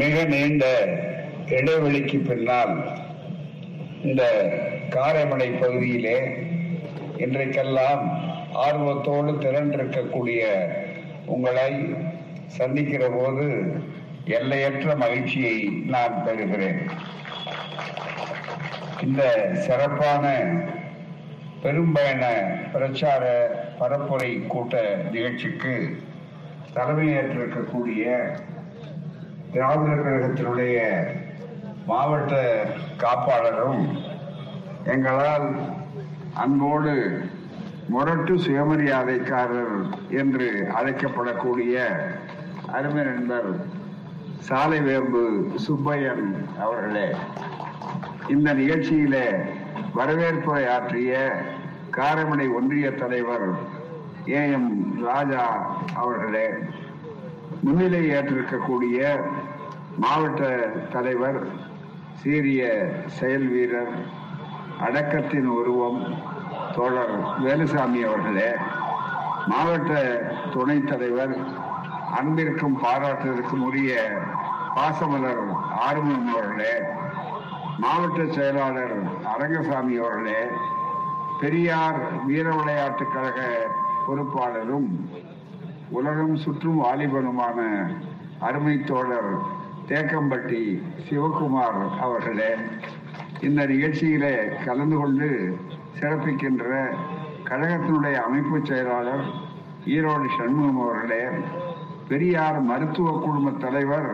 மிக நீண்ட இடைவெளிக்கு பின்னால் இந்த காரைமடை பகுதியிலே இன்றைக்கெல்லாம் ஆர்வத்தோடு திரண்டிருக்கக்கூடிய உங்களை சந்திக்கிற போது எல்லையற்ற மகிழ்ச்சியை நான் பெறுகிறேன். இந்த சிறப்பான பெரும்பயண பிரச்சார பரப்புரை கூட்ட நிகழ்ச்சிக்கு தலைமையேற்றிருக்கக்கூடிய திராவிடர் கழகத்தினுடைய மாவட்ட காப்பாளரும் எங்களால் அன்போடு முரட்டு சுயமரியாதைக்காரர் என்று அழைக்கப்படக்கூடிய அருமை நண்பர் சாலைவேம்பு சுப்பையன் அவர்களே இந்த நிகழ்ச்சியில வரவேற்பை ஆற்றிய காரமடை ஒன்றிய தலைவர் ஏ எம் ராஜா அவர்களே முன்னிலை ஏற்றிருக்கக்கூடிய மாவட்ட தலைவர் சீரிய செயல் வீரர் அடக்கத்தின் உருவம் தோழர் வேலுசாமி அவர்களே மாவட்ட துணைத் தலைவர் அன்பிற்கும் பாராட்டுவதற்கும் உரிய பாசமலர் ஆறுமுகம் அவர்களே மாவட்ட செயலாளர் அரங்கசாமி அவர்களே பெரியார் வீர விளையாட்டுக் கழக பொறுப்பாளரும் உலகம் சுற்றும் வாலிபனுமான அருமை தோழர் தேக்கம்பட்டி சிவகுமார் அவர்களே இந்த நிகழ்ச்சியிலே கலந்து கொண்டு சிறப்பிக்கின்ற கழகத்தினுடைய அமைப்பு செயலாளர் ஈரோடு சண்முகம் அவர்களே பெரியார் மருத்துவ குழும தலைவர்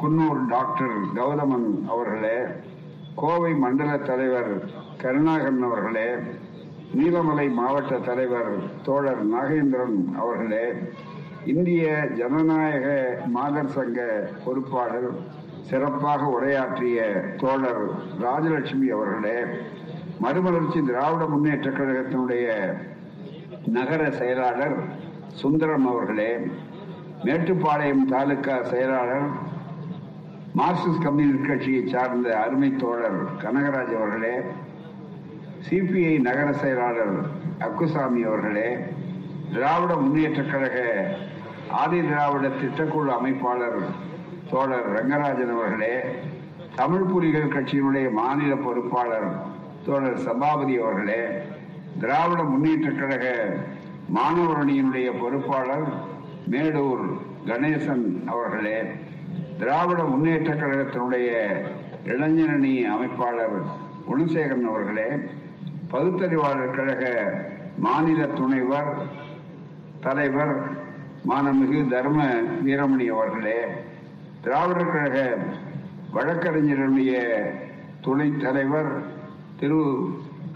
குன்னூர் டாக்டர் கௌதமன் அவர்களே கோவை மண்டல தலைவர் கருணாகரன் அவர்களே நீலமலை மாவட்ட தலைவர் தோழர் நாகேந்திரன் அவர்களே இந்திய ஜனநாயக மாதர் சங்க பொறுப்பாளர் சிறப்பாக உரையாற்றிய தோழர் ராஜலட்சுமி அவர்களே மறுமலர்ச்சி திராவிட முன்னேற்ற கழகத்தினுடைய நகர செயலாளர் சுந்தரம் அவர்களே மேட்டுப்பாளையம் தாலுகா செயலாளர் மார்க்சிஸ்ட் கம்யூனிஸ்ட் கட்சியை சார்ந்த அருமை தோழர் கனகராஜ் அவர்களே சிபிஐ நகர செயலாளர் அக்குசாமி அவர்களே திராவிட முன்னேற்ற கழக ஆதி திராவிட திட்டக்குழு அமைப்பாளர் தோழர் ரங்கராஜன் அவர்களே தமிழ் புலிகள் கட்சியினுடைய மாநில பொறுப்பாளர் தோழர் சபாபதி அவர்களே திராவிட முன்னேற்ற கழக மாணவரணியினுடைய பொறுப்பாளர் மேடூர் கணேசன் அவர்களே திராவிட முன்னேற்ற கழகத்தினுடைய இளைஞரணி அமைப்பாளர் குணசேகரன் அவர்களே பகுத்தறிவாளர் கழக மாநில துணைவர் தலைவர் மானமிகு தர்ம வீரமணி அவர்களே திராவிடர் கழக வழக்கறிஞருடைய துணைத் தலைவர் திரு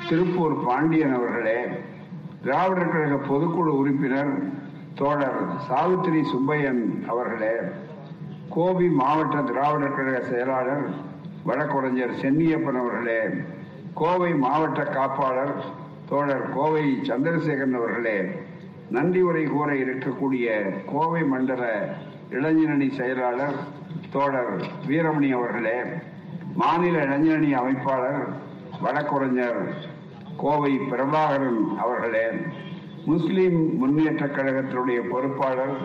திருப்பூர் பாண்டியன் அவர்களே திராவிடர் கழக பொதுக்குழு உறுப்பினர் தோழர் சாவித்திரி சுப்பையன் அவர்களே கோபி மாவட்ட திராவிடர் கழக செயலாளர் வழக்குரைஞர் சென்னியப்பன் அவர்களே கோவை மாவட்ட காப்பாளர் தோழர் கோவை சந்திரசேகரன் அவர்களே நன்றி உரை கூற இருக்கக்கூடிய கோவை மண்டல இளைஞரணி செயலாளர் தோழர் வீரமணி அவர்களே மாநில இளைஞரணி அமைப்பாளர் வழக்குரைஞர் கோவை பிரபாகரன் அவர்களே முஸ்லிம் முன்னேற்ற கழகத்தினுடைய பொறுப்பாளர்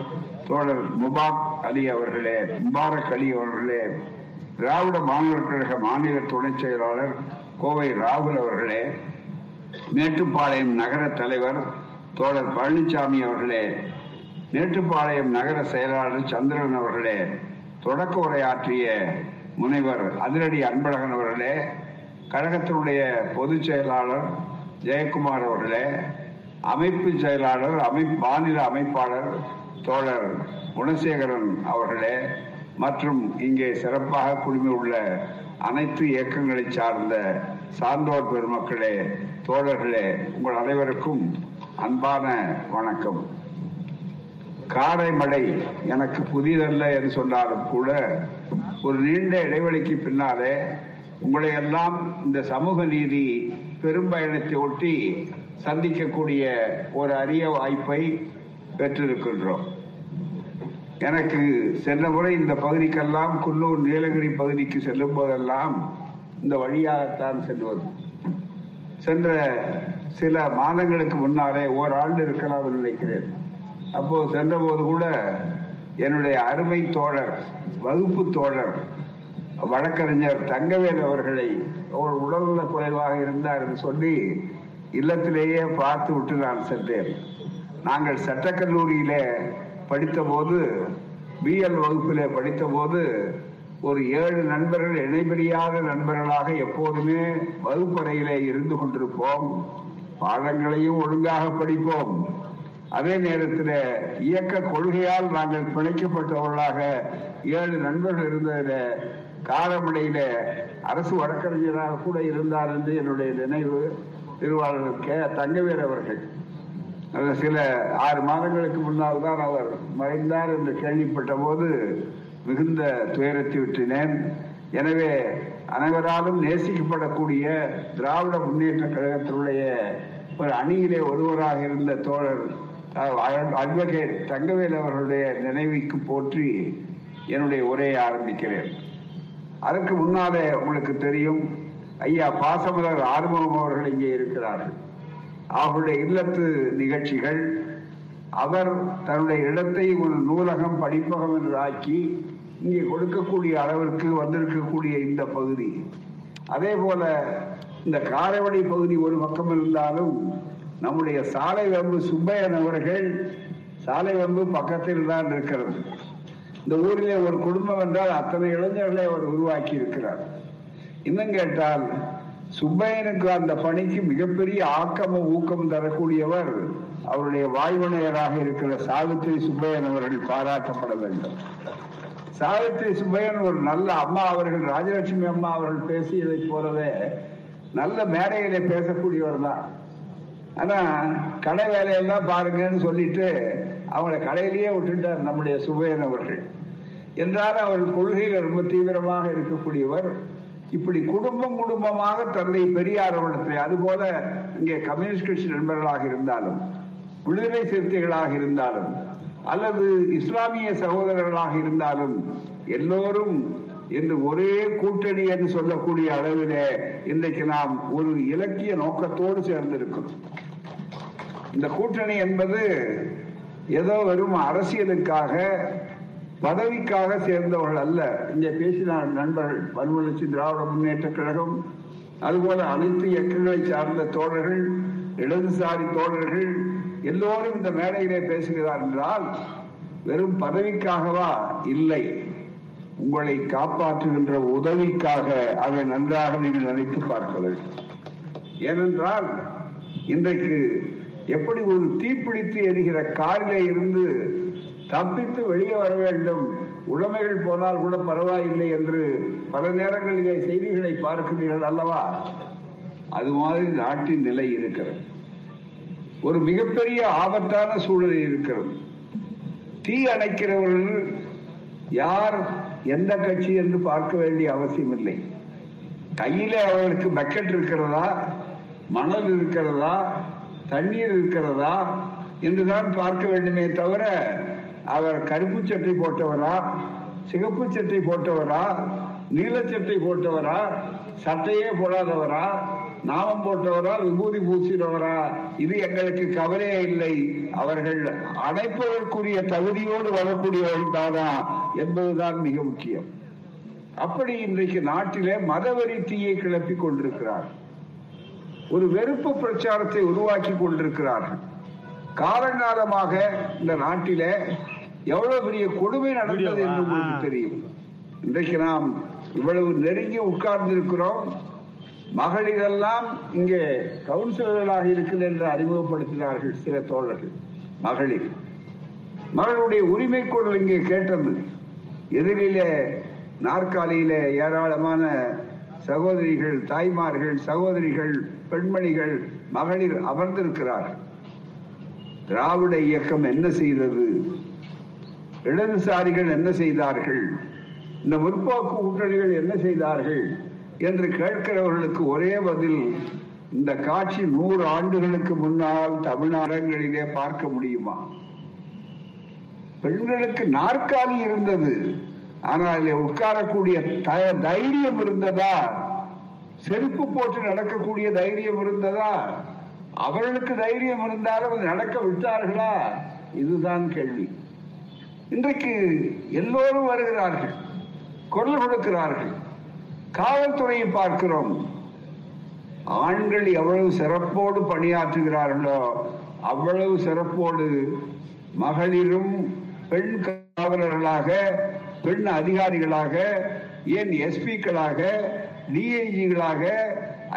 தோழர் முபாக் அலி அவர்களே முபாரக் அலி அவர்களே திராவிட மாநில கழக மாநில துணைச் செயலாளர் கோவை ராகுல் அவர்களே மேட்டுப்பாளையம் நகர தலைவர் தோழர் பழனிசாமி அவர்களே மேட்டுப்பாளையம் நகர செயலாளர் சந்திரன் அவர்களே தொடக்க உரையாற்றிய முனைவர் அதிரடி அன்பழகன் அவர்களே கழகத்தினுடைய பொதுச் செயலாளர் ஜெயக்குமார் அவர்களே அமைப்பு செயலாளர் அமை மாநில அமைப்பாளர் தோழர் குணசேகரன் அவர்களே மற்றும் இங்கே சிறப்பாக குழுமியுள்ள அனைத்து இயக்கங்களை சார்ந்த சான்றோர் பெருமக்களே தோழர்களே உங்கள் அனைவருக்கும் அன்பான வணக்கம். காரைமடை எனக்கு புதிதல்ல என்று சொன்னாலும் கூட ஒரு நீண்ட இடைவெளிக்கு பின்னாலே உங்களை எல்லாம் இந்த சமூக நீதி பெரும்பயணத்தை ஒட்டி சந்திக்கக்கூடிய ஒரு அரிய வாய்ப்பை பெற்றிருக்கின்றோம். எனக்கு சென்ற முறை இந்த பகுதிக்கெல்லாம் குன்னூர் நீலகிரி பகுதிக்கு செல்லும் போதெல்லாம் இந்த வழியாகத்தான் செல்வது. சென்ற சில மாதங்களுக்கு முன்னாலே ஓராண்டு இருக்கலாம் நினைக்கிறேன். அப்போ சென்றபோது கூட என்னுடைய அருமை தோழர் வகுப்பு தோழர் வழக்கறிஞர் தங்கவேல் அவர்களை அவர் உடல்நல குறைவாக இருந்தார் என்று சொல்லி இல்லத்திலேயே பார்த்து விட்டு நான் சென்றேன். நாங்கள் சட்டக்கல்லூரியிலே படித்த போது பிஎல் வகுப்பிலே படித்த போது ஒரு ஏழு நண்பர்கள் இணைபிரியாத நண்பர்களாக எப்போதுமே வகுப்பறையிலே இருந்து கொண்டிருப்போம். பாடங்களையும் ஒழுங்காக படிப்போம். அதே நேரத்தில் இயக்க கொள்கையால் நாங்கள் பிணைக்கப்பட்டவர்களாக ஏழு நண்பர்கள் இருந்ததில் காலமடையில அரசு வழக்கறிஞராக கூட இருந்தார் என்று என்னுடைய நினைவு திருவாளர் கே. தங்கவேர் அவர்கள். சில ஆறு மாதங்களுக்கு முன்னால் தான் அவர் மறைந்தார் என்று கேள்விப்பட்ட போது மிகுந்த துயரத்தை விட்டினேன் எனவே அனைவராலும் நேசிக்கப்படக்கூடிய திராவிட முன்னேற்ற கழகத்தினுடைய ஒரு அணியிலே ஒருவராக இருந்த தோழர் அட்வொகேட் தங்கவேல் அவர்களுடைய நினைவுக்கு போற்றி என்னுடைய உரையை ஆரம்பிக்கிறேன். அதற்கு முன்னாலே உங்களுக்கு தெரியும் ஐயா பாசமலர் ஆறுமுகம் அவர்கள் இங்கே இருக்கிறார்கள். அவருடைய இல்லத்து நிகழ்ச்சிகள் அவர் தன்னுடைய இடத்தை ஒரு நூலகம் படிப்பகம் என்று ஆக்கி இங்கே கொடுக்கக்கூடிய அளவிற்கு வந்திருக்கக்கூடிய இந்த பகுதி. அதே போல இந்த காரைவடி பகுதி ஒரு பக்கம் இருந்தாலும் நம்முடைய சாலை வம்பு சுப்பையன் அவர்கள் சாலை வம்பு பக்கத்தில் தான் இருக்கிறது. இந்த ஊரிலே ஒரு குடும்பம் என்றால் அத்தனை இளைஞர்களை அவர் உருவாக்கி இருக்கிறார். இன்னும் கேட்டால் சுப்பையனுக்கு அந்த பணிக்கு மிகப்பெரிய ஆக்கமும் ஊக்கம் தரக்கூடியவர் அவருடைய வாய்வனையராக இருக்கிற சாவித்திரி சுப்பையன் அவர்கள் பாராட்டப்பட வேண்டும். சாவித்ரி சுப்பையன் ஒரு நல்ல அம்மா அவர்கள் ராஜலட்சுமி அம்மா அவர்கள் பேசியதை போலவே நல்ல மேடையில பேசக்கூடியவர் தான். ஆனா கடை வேலையெல்லாம் பாருங்கன்னு சொல்லிட்டு அவங்கள கடையிலேயே விட்டுட்டார் நம்முடைய சுபையன் அவர்கள். என்றாலும் அவர் கொள்கையில் ரொம்ப தீவிரமாக இருக்கக்கூடியவர். இப்படி குடும்பம் குடும்பமாக தந்தை பெரியார் அவலத்தை அதுபோல இங்கே கம்யூனிஸ்ட் கட்சி நண்பர்களாக இருந்தாலும் விடுதலை சிறுத்தைகளாக இருந்தாலும் அல்லது இஸ்லாமிய சகோதரர்களாக இருந்தாலும் எல்லோரும் என்று ஒரே கூட்டணி என்று சொல்லக்கூடிய அளவிலே இன்றைக்கு நாம் ஒரு இலக்கிய நோக்கத்தோடு சேர்ந்திருக்கிறோம். இந்த கூட்டணி என்பது ஏதோ வெறும் அரசியலுக்காக பதவிக்காக சேர்ந்தவர்கள் அல்ல. இங்கே பேசினார் நண்பர்கள் மறுமலர்ச்சி திராவிட முன்னேற்ற கழகம் அதுபோல அனைத்து இயக்கங்களை சார்ந்த தோழர்கள் இடதுசாரி தோழர்கள் எல்லோரும் இந்த மேடையிலே பேசுகிறார் என்றால் வெறும் பதவிக்காகவா? இல்லை. உங்களை காப்பாற்றுகின்ற உதவிக்காக அதை நன்றாக நீங்கள் நினைத்து பார்க்க வேண்டும். ஏனென்றால் இன்றைக்கு எப்படி ஒரு தீப்பிடித்து எரிகிற காரிலே இருந்து தப்பித்து வெளியே வர வேண்டும். உடமைகள் போனால் கூட பரவாயில்லை என்று பல நேரங்களிலே செய்திகளை பார்க்கிறீர்கள் அல்லவா? அது மாதிரி நாட்டின் நிலை இருக்கிறது. ஒரு மிகப்பெரிய ஆபத்தான சூழல் இருக்கிறது. தீ அணைக்கிறவர்கள் யார் எந்த கட்சி என்று பார்க்க வேண்டிய அவசியம் இல்லை கையில அவர்களுக்கு பக்கெட் இருக்கிறதா? மணல் இருக்கிறதா? தண்ணீர் இருக்கிறதா? என்றுதான் பார்க்க வேண்டுமே தவிர அவர் கருப்பு சட்டை போட்டவரா? சிகப்பு சட்டை போட்டவரா? நீலச்சட்டை போட்டவரா? சட்டையே போடாதவரா? நாமம் போட்டவரா விபூதி பூசினவரா? இது எங்களுக்கு கவலையே இல்லை. அவர்கள் அணைப்பதற்குரிய தகுதியோடு வரக்கூடியவர்கள் தானா என்பதுதான் மிக முக்கியம். அப்படி இன்றைக்கு நாட்டிலே மதவெறி தீயை கிளப்பி கொண்டிருக்கிறார். ஒரு வெறுப்பு பிரச்சாரத்தை உருவாக்கி கொண்டிருக்கிறார்கள். காலங்காலமாக இந்த நாட்டிலே எவ்வளவு பெரிய கொடுமை நடந்தது என்று உங்களுக்கு தெரியும். இன்றைக்கு நாம் இவ்வளவு நெருங்கி உட்கார்ந்து இருக்கிறோம் மகளிரெல்லாம் இங்கே கவுன்சிலர்களாக இருக்குது என்று அறிமுகப்படுத்தினார்கள் சில தோழர்கள். மகளிர். மகளுடைய உரிமை குரல் இங்கே கேட்டது எதிரிலே நாற்காலியில ஏராளமான சகோதரிகள் தாய்மார்கள் சகோதரிகள் பெண்மணிகள் மகளிர் அமர்ந்திருக்கிறார்கள். திராவிட இயக்கம் என்ன செய்தது? இடதுசாரிகள் என்ன செய்தார்கள்? இந்த முற்போக்கு கூட்டணிகள் என்ன செய்தார்கள்? என்று கேட்கிறவர்களுக்கு ஒரே பதில் இந்த காட்சி நூறு ஆண்டுகளுக்கு முன்னால் தமிழ்நாடுகளிலே பார்க்க முடியுமா? பெண்களுக்கு நாற்காலி இருந்தது ஆனால் உட்காரக்கூடிய தைரியம் இருந்ததா? செருப்பு போட்டு நடக்கக்கூடிய தைரியம் இருந்ததா? அவர்களுக்கு தைரியம் இருந்தாலும் நடக்க விட்டார்களா? இதுதான் கேள்வி. இன்றைக்கு எல்லோரும் வருகிறார்கள் குரல் கொடுக்கிறார்கள். காவல்துறையை பார்க்கிறோம். ஆண்கள் எவ்வளவு சிறப்போடு பணியாற்றுகிறார்களோ அவ்வளவு சிறப்போடு மகளிரும் பெண் காவலர்களாக பெண் அதிகாரிகளாக ஏன் எஸ்பிக்களாக டிஐஜிகளாக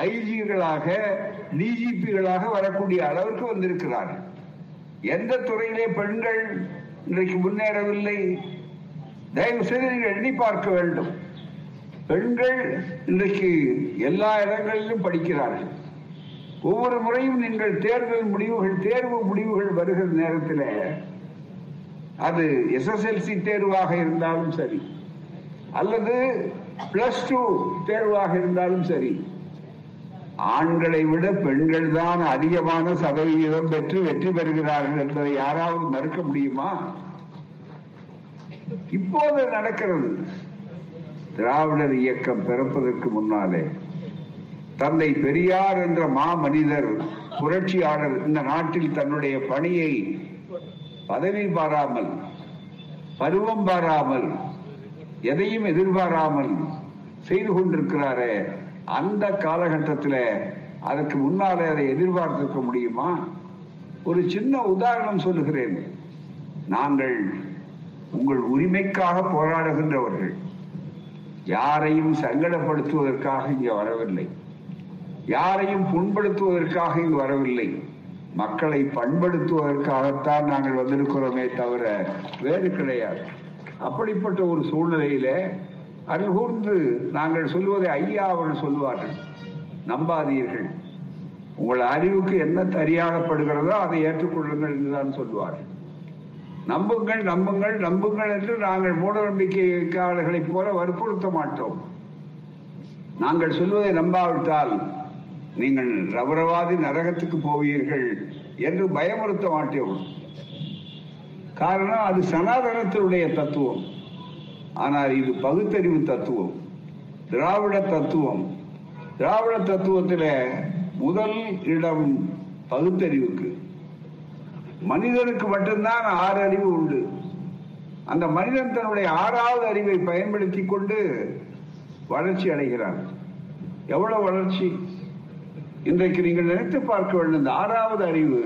ஐஜிகளாக டிஜிபிகளாக வரக்கூடிய அளவுக்கு வந்திருக்கிறார்கள் எந்த துறையிலே பெண்கள் இன்றைக்கு முன்னேறவில்லை? தயவு செய்து நீங்கள் எண்ணி பார்க்க வேண்டும். பெண்கள் இன்றைக்கு எல்லா இடங்களிலும் படிக்கிறார்கள். ஒவ்வொரு முறையும் நீங்கள் தேர்தல் முடிவுகள் தேர்வு முடிவுகள் வருகிற நேரத்தில் அது எஸ்எஸ்எல்சி தேர்வாக இருந்தாலும் சரி அல்லது பிளஸ் டூ தேர்வாக இருந்தாலும் சரி ஆண்களை விட பெண்கள் தான் அதிகமான சதவிகிதம் பெற்று வெற்றி பெறுகிறார்கள் என்பதை யாராவது மறுக்க முடியுமா? இப்போது நடக்கிறது. திராவிடர் இயக்கம் பிறப்பதற்கு முன்னாலே தந்தை பெரியார் என்ற மா மனிதர் புரட்சியாளர் இந்த நாட்டில் தன்னுடைய பணியை பதவி பாராமல் பருவம் பாராமல் எதையும் எதிர்பாராமல் செய்து கொண்டிருக்கிறாரே அந்த காலகட்டத்தில் அதற்கு முன்னாலே அதை எதிர்பார்த்திருக்க முடியுமா? ஒரு சின்ன உதாரணம் சொல்லுகிறேன். நாங்கள் உங்கள் உரிமைக்காக போராடுகின்றவர்கள். யாரையும் சங்கடப்படுத்துவதற்காக இங்கே வரவில்லை. யாரையும் புண்படுத்துவதற்காக இங்கு வரவில்லை. மக்களை பண்படுத்துவதற்காகத்தான் நாங்கள் வந்திருக்கிறோமே தவிர வேறு கிடையாது. அப்படிப்பட்ட ஒரு சூழ்நிலையில அருகூர்ந்து நாங்கள் சொல்வதை ஐயா அவர்கள் சொல்வார்கள். நம்பாதீர்கள். உங்கள் அறிவுக்கு என்ன சரியாகப்படுகிறதோ அதை ஏற்றுக்கொள்ளுங்கள் என்றுதான் சொல்வார்கள். நம்புங்கள் நம்புங்கள் நம்புங்கள் என்று நாங்கள் மூட நம்பிக்கையாளர்களைப் போல வற்புறுத்த மாட்டோம். நாங்கள் சொல்வதை நம்பாவிட்டால் நீங்கள் ரவரவாதி நரகத்துக்கு போவீர்கள் என்று பயமுறுத்த மாட்டோம். காரணம் அது சனாதனத்தினுடைய தத்துவம். ஆனால் இது பகுத்தறிவு தத்துவம். திராவிட தத்துவம். திராவிட தத்துவத்தில் முதல் இடம் பகுத்தறிவுக்கு. மனிதனுக்கு மட்டும்தான் ஆறு அறிவு உண்டு. அந்த மனிதன் தன்னுடைய ஆறாவது அறிவை பயன்படுத்தி கொண்டு வளர்ச்சி அடைகிறான். எவ்வளவு வளர்ச்சி? இன்றைக்கு நீங்கள் நினைத்து பார்க்க வேண்டும் இந்த ஆறாவது அறிவு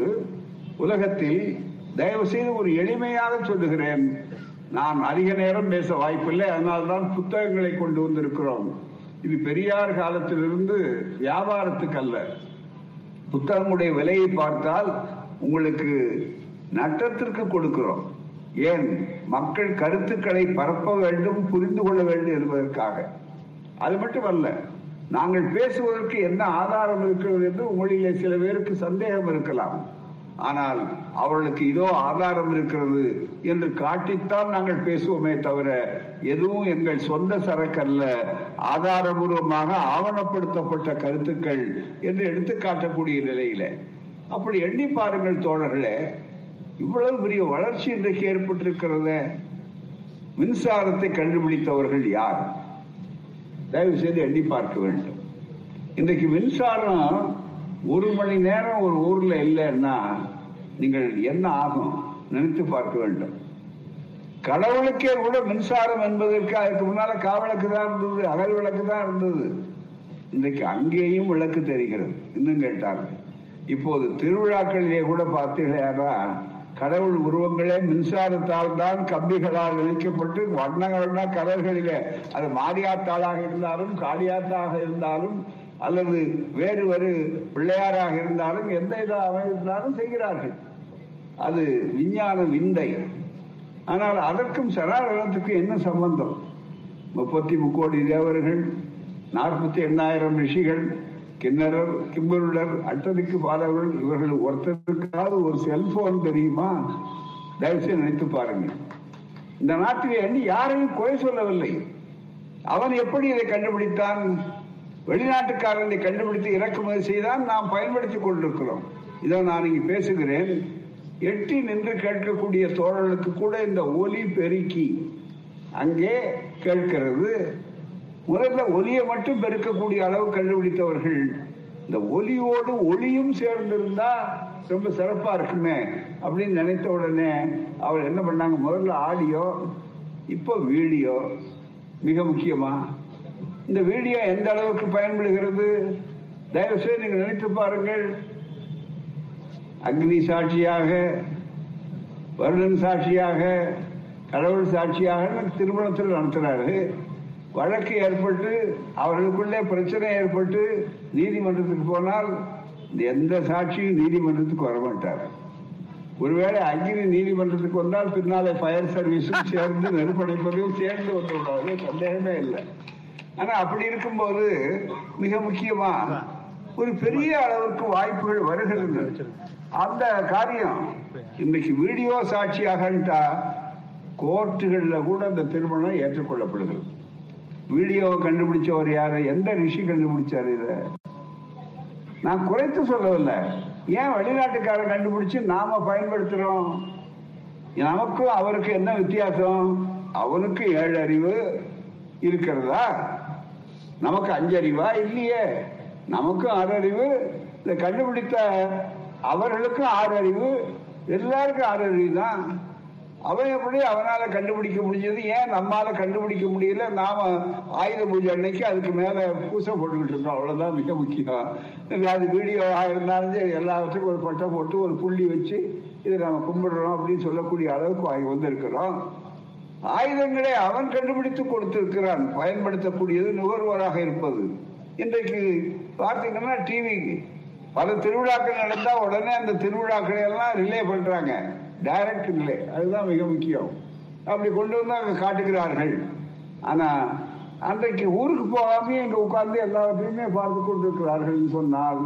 உலகத்தில் தயவு செய்து ஒரு எளிமையாக சொல்லுகிறேன். நான் அதிக நேரம் பேச வாய்ப்பில்லை அதனால்தான் புத்தகங்களை கொண்டு வந்திருக்கிறோம். இது பெரியார் காலத்திலிருந்து வியாபாரத்துக்கு அல்ல. புத்தகங்களுடைய விலையை பார்த்தால் உங்களுக்கு நட்டத்திற்கு கொடுக்கிறோம். ஏன்? மக்கள் கருத்துக்களை பரப்ப வேண்டும் புரிந்து கொள்ள வேண்டும் என்பதற்காக. அது மட்டுமல்ல நாங்கள் பேசுவதற்கு என்ன ஆதாரம் இருக்கிறது என்று உங்களிலே சில பேருக்கு சந்தேகம் இருக்கலாம். ஆனால் அவர்களுக்கு இதோ ஆதாரம் இருக்கிறது என்று காட்டித்தான் நாங்கள் பேசுவோமே தவிர எதுவும் எங்கள் சொந்த சரக்கல்ல ஆதாரபூர்வமாக ஆவணப்படுத்தப்பட்ட கருத்துக்கள் என்று எடுத்து காட்டக்கூடிய நிலையில. அப்படி எண்ணி பாருங்கள் தோழர்களே இவ்வளவு பெரிய வளர்ச்சி இன்றைக்கு ஏற்பட்டிருக்கிறத மின்சாரத்தை கண்டுபிடித்தவர்கள் யார்? தயவு செய்து எண்ணி பார்க்க வேண்டும். இன்றைக்கு மின்சாரம் ஒரு மணி நேரம் ஒரு ஊர்ல இல்லைன்னா நீங்கள் என்ன ஆகும்? நினைத்து பார்க்க வேண்டும். கடவுளுக்கே கூட மின்சாரம் என்பதற்கு அதுக்கு முன்னால காவலுக்கு தான் இருந்தது அகல் விளக்கு தான் இருந்தது. இன்றைக்கு அங்கேயும் விளக்கு தெரிகிறது. இன்னும் கேட்டார்கள். இப்போது திருவிழாக்களிலே கூட பார்த்தீங்கன்னா கடவுள் உருவங்களே மின்சாரத்தால் தான் கம்பிகளால் இணைக்கப்பட்டு வண்ண வண்ண கலர்களிலே. அது மாரியாத்தாளாக இருந்தாலும் காளியாத்தாக இருந்தாலும் அல்லது வேறு ஒரு பிள்ளையாராக இருந்தாலும் எந்த இதாக இருந்தாலும் செய்கிறார்கள். அது விஞ்ஞான விந்தை. ஆனால் அதற்கும் சனாதனத்துக்கு என்ன சம்பந்தம்? முப்பத்தி முக்கோடி தேவர்கள் நாற்பத்தி எண்ணாயிரம் ரிஷிகள் கிண்ணறர் கிம்பருடர் அட்டதிக்கு பாதவர்கள் இவர்கள் ஒருத்தருக்காவது ஒரு செல்போன் தெரியுமா? தயவுசெய்து நினைத்து பாருங்க இந்த நாட்டில் எண்ணி யாரையும் குறை சொல்லவில்லை. அவன் எப்படி இதை கண்டுபிடித்தான்? வெளிநாட்டுக்காரனை கண்டுபிடித்து இறக்குமதி செய்தான் நாம் பயன்படுத்திக் கொண்டிருக்கிறோம். இதை நான் இங்கு பேசுகிறேன். எட்டி நின்று கேட்கக்கூடிய தோழர்களுக்கு கூட இந்த ஒலி பெருக்கி அங்கே கேட்கிறது. முதல்ல ஒலியை மட்டும் பெருக்கக்கூடிய அளவு கண்டுபிடித்தவர்கள் இந்த ஒலியோடு ஒளியும் சேர்ந்திருந்தா ரொம்ப சிறப்பா இருக்குமே அப்படின்னு நினைத்த உடனே அவர் என்ன பண்ணாங்க? முதல்ல ஆடியோ இப்போ வீடியோ. மிக முக்கியமா இந்த வீடியோ எந்த அளவுக்கு பயன்படுகிறது? தயவு செய்து நீங்க நினைத்து பாருங்கள். அக்னி சாட்சியாக வருடன் சாட்சியாக கடவுள் சாட்சியாக திருமணத்தில் நடத்துறாரு. வழக்கு ஏற்பட்டு அவர்களுக்குள்ளே பிரச்சனை ஏற்பட்டு நீதிமன்றத்துக்கு போனால் எந்த சாட்சியும் நீதிமன்றத்துக்கு வரமாட்டார். ஒருவேளை அக்னி நீதிமன்றத்துக்கு வந்தால் பின்னாலே ஃபயர் சர்வீஸும் சேர்ந்து நெருப்படைப்பதையும் சேர்ந்து வந்துவிடாது சந்தேகமே இல்லை. ஆனா அப்படி இருக்கும்போது மிக முக்கியமா ஒரு பெரிய அளவுக்கு வாய்ப்புகள் வருகிறது. அந்த காரியம் இன்னைக்கு வீடியோ சாட்சியாகட்டா கோர்ட்டுகளில் கூட அந்த திருமணம் ஏற்றுக்கொள்ளப்படுகிறது. வீடியோவை கண்டுபிடிச்சவர் யாரு? எந்த ரிஷி கண்டுபிடிச்சாரு இத? நான் குறைத்து சொல்லவில்லை. ஏன் வெளிநாட்டுக்காரன் கண்டுபிடிச்சு நாம பயன்படுத்துறோம்? நமக்கும் அவருக்கு என்ன வித்தியாசம்? அவனுக்கு ஏழு அறிவு இருக்கிறதா? நமக்கு அஞ்சறிவா இல்லையே. நமக்கும் ஆறு அறிவு. இதை கண்டுபிடித்த அவர்களுக்கும் ஆறு அறிவு. எல்லாருக்கும் ஆறு அறிவு தான் அவன் எப்படி அவனால கண்டுபிடிக்க முடிஞ்சது? ஏன் நம்மால கண்டுபிடிக்க முடியல? நாம ஆயுத பூஜை அன்னைக்கு அதுக்கு மேல பூசை போட்டுக்கிட்டு இருக்கோம் அவ்வளவுதான் மிக முக்கியம். அது வீடியோ ஆயிருந்தாலும் சரி எல்லாத்துக்கும் ஒரு பட்டம் போட்டு ஒரு புள்ளி வச்சு இதை நம்ம கும்பிடுறோம் அப்படின்னு சொல்லக்கூடிய அளவுக்கு வாங்கி வந்திருக்கிறோம். ஆயுதங்களை அவன் கண்டுபிடித்து கொடுத்திருக்கிறான். பயன்படுத்தக்கூடியது நுகர்வோராக இருப்பது. இன்றைக்கு பார்த்தீங்கன்னா டிவி பல திருவிழாக்கள் நடந்தா உடனே அந்த திருவிழாக்களை எல்லாம் ரிலே பண்றாங்க. டைரக்ட் இல்லை. அதுதான் மிக முக்கியம். அப்படி கொண்டு வந்து அங்கே காட்டுகிறார்கள். ஆனா அன்றைக்கு ஊருக்கு போகாம இங்க உட்கார்ந்து எல்லாத்தையுமே பார்த்து கொண்டிருக்கிறார்கள் சொன்னால்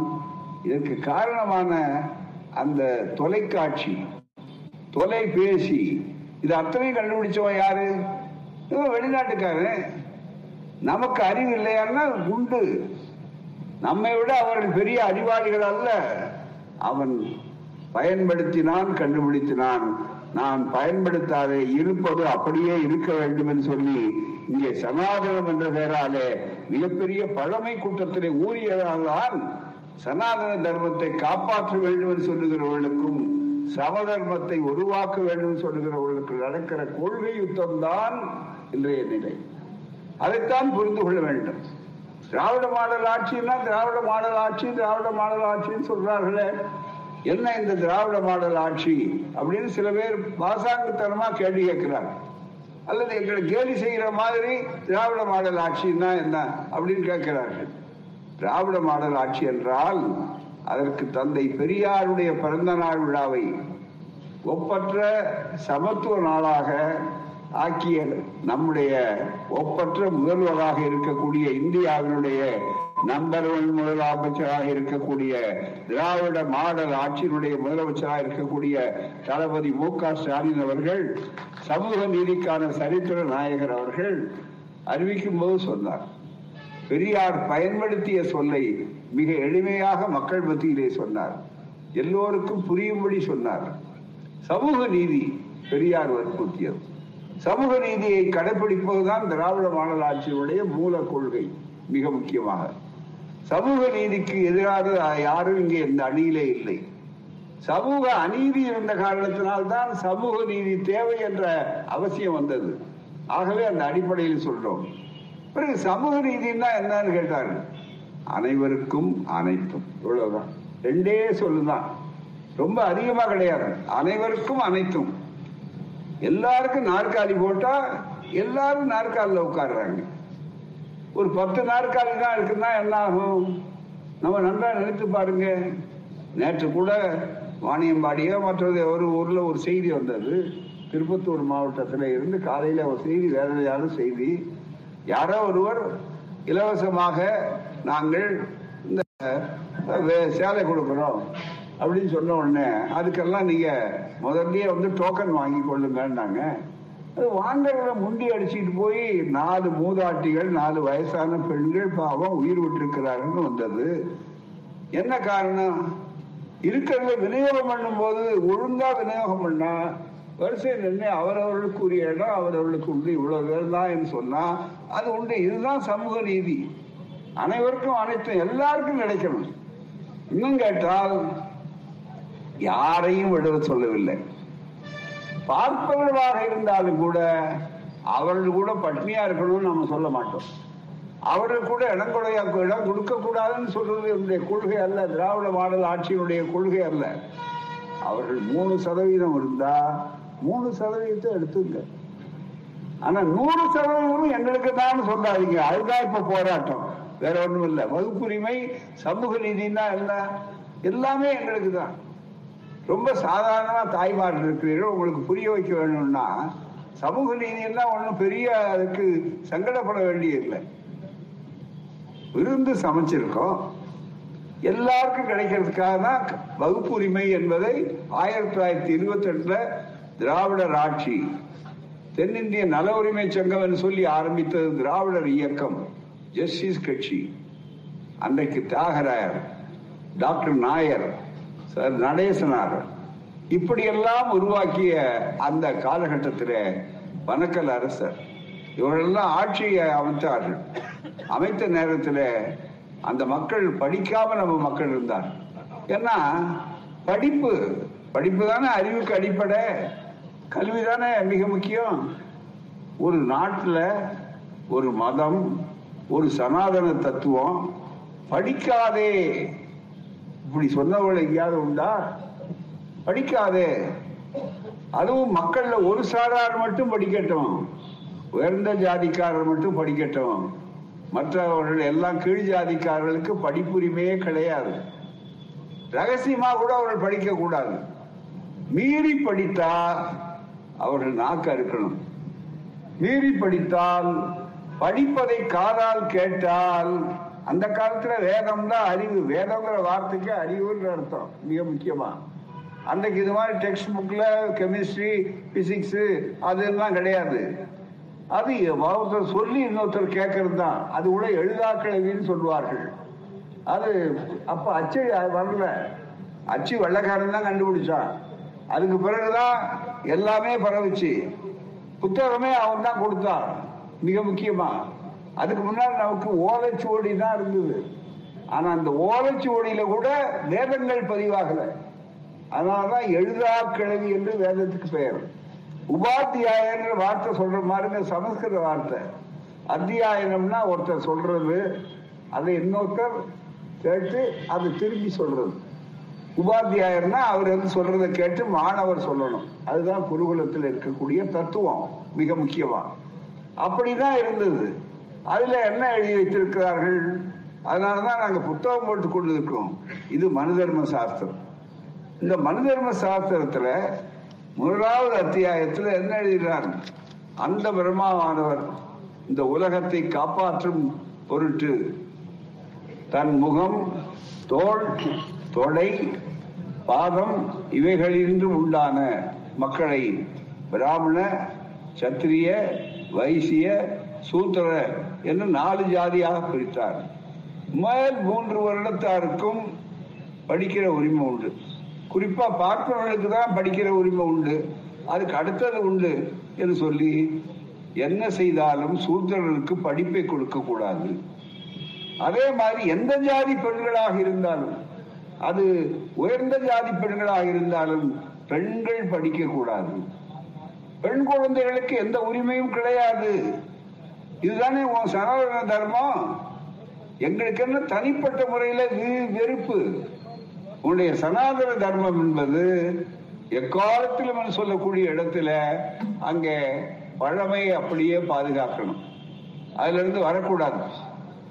இதற்கு காரணமான அந்த தொலைக்காட்சி தொலைபேசி இது அத்தனையும் கண்டுபிடிச்சவன் யாரு? வெளிநாட்டுக்காரன். நமக்கு அறிவு இல்லையான்னா உண்டு. நம்மை விட அவர்கள் பெரிய அறிவாளிகள் அல்ல. அவன் பயன்படுத்தினான் கண்டுபிடித்தினான். நான் பயன்படுத்தாதே இருப்பது அப்படியே இருக்க வேண்டும் என்று சொல்லி இங்கே சனாதனம் என்ற பெயராலே மிகப்பெரிய பழமை கூட்டத்திலே ஊறியதால்தான் சனாதன தர்மத்தை காப்பாற்ற வேண்டும் என்று சொல்லுகிறவர்களுக்கும் சமதர்மத்தை உருவாக்க வேண்டும் சொல்லுகிறவர்களுக்கு நடக்கிற கொள்கை யுத்தம் தான் இன்றைய நிலை. அதைத்தான் புரிந்து கொள்ள வேண்டும். திராவிட மாடல் ஆட்சின்னா திராவிட மாடல் ஆட்சி திராவிட மாடல் ஆட்சின்னு சொல்றார்களே. என்ன இந்த திராவிட மாடல் ஆட்சி அப்படின்னு சில பேர் பாசாங்குத்தனமா கேள்வி கேட்கிறாங்க. அல்லது எங்களை கேலி செய்கிற மாதிரி திராவிட மாடல் ஆட்சின்னா என்ன அப்படின்னு கேட்கிறார்கள். திராவிட மாடல் ஆட்சி என்றால் அதற்கு தந்தை பெரியாருடைய பிறந்த நாள் விழாவை ஒப்பற்ற சமத்துவ நாளாக ஆக்கிய நம்முடைய ஒப்பற்ற முதல்வராக இருக்கக்கூடிய இந்தியாவினுடைய நம்பர் ஒன் முதலமைச்சராக இருக்கக்கூடிய திராவிட மாடல் ஆட்சியினுடைய முதலமைச்சராக இருக்கக்கூடிய தளபதி மு க ஸ்டாலின் அவர்கள் சமூக நீதிக்கான சரித்திர நாயகர் அவர்கள் அறிவிக்கும் போது சொன்னார். பெரியார் பயன்படுத்திய சொல்லை மிக எளிமையாக மக்கள் மத்தியிலே சொன்னார். எல்லோருக்கும் புரியும்படி சொன்னார். சமூக நீதி பெரியார் வற்புறுத்தியது. சமூக நீதியை கடைபிடிப்பதுதான் திராவிட மாடல் ஆட்சியினுடைய மூல கொள்கை மிக முக்கியமாக. சமூக நீதிக்கு எதிராக யாரும் இங்கே இந்த அணியிலே இல்லை. சமூக அநீதி இருந்த காரணத்தினால்தான் சமூக நீதி தேவை என்ற அவசியம் வந்தது. ஆகவே அந்த அடிப்படையில் சொல்றோம். பிறகு சமூக நீதினா என்னன்னு கேட்டார். அனைவருக்கும் அனைத்தும். இவ்வளவுதான். ரெண்டே சொல்லுதான். ரொம்ப அதிகமா கிடையாது. அனைவருக்கும் அனைத்தும். எல்லாருக்கும் நாற்காலி போட்டா எல்லாரும் நாற்காலில் உட்காடுறாங்க ஒரு பத்து நாற்காலி தான் இருக்குன்னா என்ன ஆகும் நம்ம நல்லா நினைத்து பாருங்க. நேற்று கூட வாணியம்பாடியோ மற்றது ஒரு ஊர்ல ஒரு செய்தி வந்தது. திருப்பத்தூர் மாவட்டத்தில் இருந்து காலையில் ஒரு செய்தி வேதனையான செய்தி. யாரோ ஒருவர் இலவசமாக நாங்கள் இந்த சேலை கொடுக்குறோம் அப்படின்னு சொன்ன உடனே அதுக்கெல்லாம் நீங்க முதல்லயே வந்து டோக்கன் வாங்கி கொள்ளுங்கன்னாங்க. அது முண்டி அடிச்சுட்டு போய் நாலு மூதாட்டிகள் நாலு வயசான பெண்கள் பாவம் உயிர் விட்டிருக்கிறார்கள் வந்தது. என்ன காரணம்? இருக்கிறத விநியோகம் பண்ணும்போது ஒழுங்கா விநியோகம் பண்ணா வரிசை நின்று அவரவர்களுக்கு உரிய இடம் அவரவர்களுக்கு உண்டு இவ்வளவு பேர் தான் என்று சொன்னா அது உண்டு. இதுதான் சமூக நீதி. அனைவருக்கும் அனைத்தும் எல்லாருக்கும் கிடைக்கணும். இன்னும் கேட்டால் யாரையும் விடுவ சொல்லவில்லை. பார்ப்பவர்களாக இருந்தாலும் கூட அவர்கள் கூட பட்னியா இருக்கணும்னு நம்ம சொல்ல மாட்டோம். அவர்கள் கூட இடம் கொடையா இடம் கொடுக்க கூடாதுன்னு சொல்றது என்னுடைய கொள்கை அல்ல. திராவிட மாடல் ஆட்சியினுடைய கொள்கை அல்ல. அவர்கள் மூணு சதவீதம் இருந்தா மூணு சதவீதத்தை எடுத்துங்க. ஆனா நூறு சதவீதமும் எங்களுக்கு தான் சொல்லாதீங்க. அதுதான் இப்ப போராட்டம். வேற ஒண்ணும் இல்லை வகுப்புரிமை சமூக நீதினா என்ன? எல்லாமே எங்களுக்கு தான் ரொம்ப சாதாரணமா தாய்மார் இருக்கிறீர்கள் உங்களுக்கு புரிய வைக்க வேணும்னா சமூக நீதியெல்லாம் ஒன்றும் பெரிய அதுக்கு சங்கடப்பட வேண்டியதில்லை. விருந்து சமைச்சிருக்கோம். எல்லாருக்கும் கிடைக்கிறதுக்காக தான் வகுப்பு உரிமை என்பதை ஆயிரத்தி தொள்ளாயிரத்தி இருபத்தி எட்டுல திராவிடர் ஆட்சி தென்னிந்திய நல உரிமை சங்கம் என்று சொல்லி ஆரம்பித்தது திராவிடர் இயக்கம் ஜஸ்டிஸ் கட்சி. அன்றைக்கு தியாகராயர் டாக்டர் நாயர் நடேசனார். இப்படியெல்லாம் உருவாக்கிய அந்த காலகட்டத்தில் வணக்கல் அரசர். இவர்களெல்லாம் ஆட்சியை அமைத்தார்கள். அமைத்த நேரத்தில் அந்த மக்கள் படிக்காம நம்ம மக்கள் இருந்தார். ஏன்னா படிப்பு படிப்பு தானே அறிவுக்கு அடிப்படை. கல்வி தானே மிக முக்கியம். ஒரு நாட்டில் ஒரு மதம் ஒரு சனாதன தத்துவம் படிக்காதே இப்படி சொன்னவர்கள் எங்கேயாவது உண்டா? படிக்காதே. அதுவும் மக்கள்ல ஒரு சாரார் மட்டும் படிக்கட்டும். உயர்ந்த ஜாதிக்காரர் மட்டும் படிக்கட்டும். மற்றவர்கள் எல்லாம் கீழ் ஜாதிக்காரர்களுக்கு படிப்புரிமையே கிடையாது. ரகசியமா கூட அவர்கள் படிக்க கூடாது. மீறி படித்தா அவர்கள் நாக்க இருக்கணும் மீறி படித்தால் படிப்பதை காதால் கேட்டால் அந்த காலத்துல வேதம் தான் அறிவு. வேதங்கிற வார்த்தைக்கு அறிவுன்ற அர்த்தம். மிக முக்கியமா. அன்னைக்கு இது மாதிரி டெக்ஸ்ட் புக்ல கெமிஸ்ட்ரி பிசிக்ஸ் அதெல்லாம் கிடையாது. அது ஒருத்தர் சொல்லி இன்னொருத்தர் கேட்கறது தான். அது கூட எழுதாக்கழவின்னு சொல்லுவார்கள். அது அப்ப அச்சு வரல. அச்சு வெள்ளக்காரன் தான் கண்டுபிடிச்சான். அதுக்கு பிறகுதான் எல்லாமே பரவுச்சு. புத்தகமே அவன் தான் கொடுத்தான். மிக முக்கியமா. அதுக்கு முன்னால் நமக்கு ஓலைச்சுவடி தான் இருந்தது. ஆனா அந்த ஓலைச்சுவடியில கூட வேதங்கள் பதிவாகல. அதனாலதான் எழுதா கிழவி என்று வேதத்துக்கு பெயர். உபாத்தியாயன்ற வார்த்தை சொல்ற மாதிரிங்க சமஸ்கிருத வார்த்தை. அத்தியாயனம்னா ஒருத்தர் சொல்றது அதை இன்னொருத்தர் கேட்டு அது திரும்பி சொல்றது. உபாத்தியாயர்னா அவர் வந்து சொல்றதை கேட்டு மாணவர் சொல்லணும். அதுதான் குருகுலத்தில் இருக்கக்கூடிய தத்துவம் மிக முக்கியமா. அப்படிதான் இருந்தது. அதுல என்ன எழுதி வைத்திருக்கிறார்கள்? அதனாலதான் நாங்க புத்தகம் போட்டு கொண்டு இருக்கோம் இது மனு தர்ம சாஸ்திரம். இந்த மனு தர்ம சாஸ்திரத்துல முதலாவது அத்தியாயத்துல என்ன எழுதுகிறார்? அந்த பிரம்மாவானவர் இந்த உலகத்தை காப்பாற்றும் பொருட்டு தன் முகம் தோல் தொடை பாதம் இவைகளின்று உண்டான மக்களை பிராமண சத்திரிய வைசிய சூத்திர என்று நாலு ஜாதியாக பிரித்தார். மேல் மூன்று வருடத்தாருக்கும் படிக்கிற உரிமை உண்டு. குறிப்பா பார்ப்பவர்களுக்கு தான் படிக்கிற உரிமை உண்டு. அதுக்கு அடுத்தது உண்டு என்று சொல்லி என்ன செய்தாலும் சூத்திரர்களுக்கு படிப்பை கொடுக்க கூடாது. அதே மாதிரி எந்த ஜாதி பெண்களாக இருந்தாலும் அது உயர்ந்த ஜாதி பெண்களாக இருந்தாலும் பெண்கள் படிக்க கூடாது. பெண் குழந்தைகளுக்கு எந்த உரிமையும் கிடையாது. இதுதானே உன் சனாதன தர்மம்? எங்களுக்கு என்ன தனிப்பட்ட முறையில வெறுப்பு? உன்னுடைய சனாதன தர்மம் என்பது எக்காலத்திலும் சொல்லக்கூடிய இடத்துல அங்கே பழமை அப்படியே பாதுகாக்கணும். அதுல இருந்து வரக்கூடாது.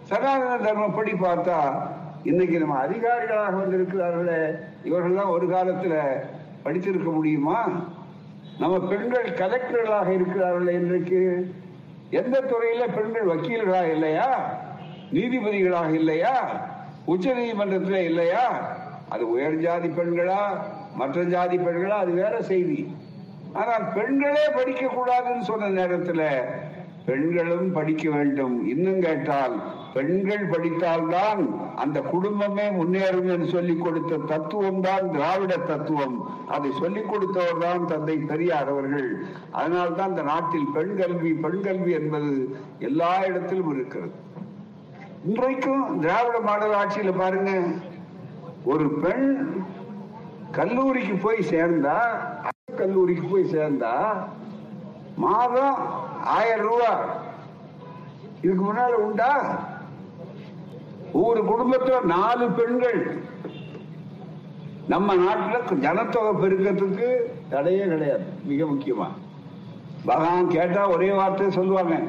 சனாதன தர்மப்படி பார்த்தா இன்னைக்கு நம்ம அதிகாரிகளாக வந்திருக்கிறார்களே இவர்கள் தான் ஒரு காலத்துல படித்திருக்க முடியுமா? நம்ம பெண்கள் கலெக்டர்களாக இருக்கிறார்கள் இன்றைக்கு. எந்த துறையில பெண்கள் வக்கீல்களாக இல்லையா? நீதிபதிகளாக இல்லையா? உச்ச நீதிமன்றத்தில் இல்லையா? அது உயர் ஜாதி பெண்களா? மற்ற ஜாதி பெண்களா? அது வேற செய்தி. ஆனால் பெண்களே படிக்க கூடாதுன்னு சொன்ன நேரத்தில் பெண்களும் படிக்க வேண்டும். இன்னும் கேட்டால் பெண்கள் படித்தால்தான் அந்த குடும்பமே முன்னேறும் என்று சொல்லிக் கொடுத்த தத்துவம் தான் திராவிட தத்துவம். அதை சொல்லிக் கொடுத்தவர் தான் தந்தை பெரியார் அவர்கள். அதனால்தான் இந்த நாட்டில் பெண் கல்வி பெண் கல்வி என்பது எல்லா இடத்திலும் இருக்கிறது. இன்றைக்கும் திராவிட மாடல் ஆட்சியில பாருங்க ஒரு பெண் கல்லூரிக்கு போய் சேர்ந்தா கல்லூரிக்கு போய் சேர்ந்தா மாதம் ஆயிரம் ரூபா. இதுக்கு முன்னால உண்டா? ஒரு குடும்பத்துல நாலு பெண்கள். நம்ம நாட்டில் ஜனத்தொகை பெருக்கிறதுக்கு தடையே கிடையாது. மிக முக்கியமா. பகவான் கேட்டா ஒரே வார்த்தையை சொல்லுவாங்க.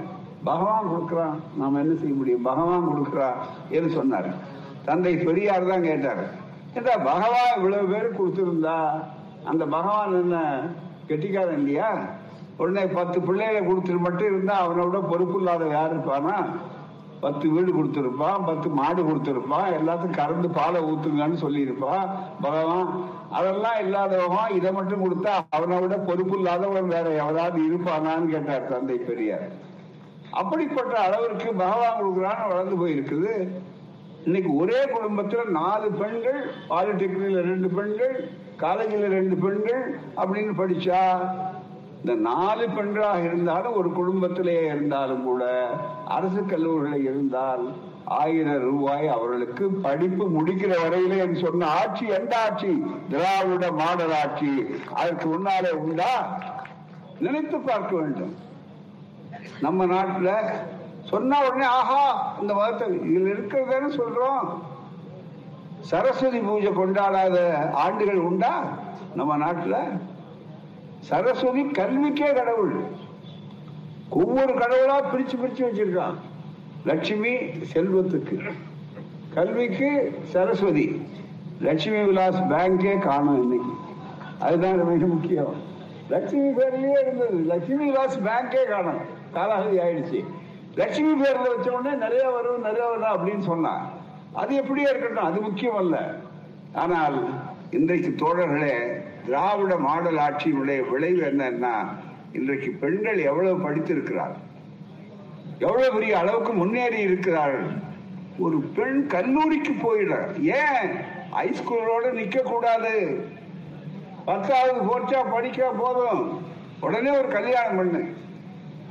பகவான் கொடுக்குறான். நாம என்ன செய்ய முடியும்? பகவான் கொடுக்குறான் என்று சொன்னார். தந்தை பெரியார் தான் கேட்டார். ஏண்டா பகவான் இவ்வளவு பேர் கொடுத்திருந்தா அந்த பகவான் என்ன கெட்டிக்காரன் இல்லையா? உடனே பத்து பிள்ளைகளை கொடுத்துட்டு மட்டும் இருந்தா அவனை விட பொறுப்பு இல்லாத யார் இருப்பானா? பத்து வீடு கொடுத்துருப்பான் பத்து மாடு கொடுத்துருப்பான் எல்லாத்துக்கும் கறந்து பாலை ஊத்துங்கன்னு சொல்லியிருப்பான் பகவான் அதெல்லாம் இல்லாதவன் இதை மட்டும் கொடுத்தா அவனை விட பொறுப்பு இல்லாதவன் வேற எவராது இருப்பானான்னு கேட்டார் தந்தை பெரியார். அப்படிப்பட்ட அளவிற்கு பகவான் கொடுக்குறான்னு வளர்ந்து போயிருக்குது. இன்னைக்கு ஒரே குடும்பத்துல நாலு பெண்கள் பாலிடெக்னிக்ல ரெண்டு பெண்கள் காலேஜில் ரெண்டு பெண்கள் அப்படின்னு படிச்சா இந்த நாலு பெண்களாக இருந்தாலும் ஒரு குடும்பத்திலேயே இருந்தாலும் கூட அரசு கல்லூரியில் இருந்தால் ஆயிரம் ரூபாய் அவர்களுக்கு படிப்பு முடிக்கிற வரையிலே என்று சொன்ன ஆட்சி எந்த ஆட்சி? திராவிட மாடல் ஆட்சி. அதற்கு முன்னாலே உண்டா? நினைத்து பார்க்க வேண்டும். நம்ம நாட்டில் சொன்ன உடனே ஆஹா இந்த மதத்தை இதில் இருக்கிறதானே சொல்றோம். சரஸ்வதி பூஜை கொண்டாடாத ஆண்டுகள் உண்டா? நம்ம நாட்டில் சரஸ்வதி கல்விக்கே கடவுள். ஒவ்வொரு கடவுளா பிரிச்சு பிரிச்சு வச்சிருக்கான். லட்சுமி செல்வத்துக்கு. கல்விக்கு சரஸ்வதி. லட்சுமி விலாஸ் பேங்கே காணும் இன்னைக்கு. அதுதான் மிக முக்கியம். லட்சுமி பேர்லயே இருந்தது. லட்சுமி விலாஸ் பேங்கே காணும். காலாவதி ஆயிடுச்சு. லட்சுமி பேர்ல வச்ச உடனே நிறைய வரும் நிறைய வரும் அப்படின்னு சொன்னான் அது எப்படியே இருக்கட்டும். அது முக்கியம் அல்ல. ஆனால் இன்றைக்கு தோழர்களே திராவிட மாடல் ஆட்சியினுடைய விளைவு என்னன்னா இன்றைக்கு பெண்கள் எவ்வளவு படித்திருக்கிறார் எவ்வளவு பெரிய அளவுக்கு முன்னேறி இருக்கிறார்கள்? ஒரு பெண் கல்லூரிக்கு போயிட ஏன்? ஹைஸ்கூலோட நிக்க கூடாது பத்தாவது போச்சா படிக்க போதும். உடனே ஒரு கல்யாணம் பண்ணு.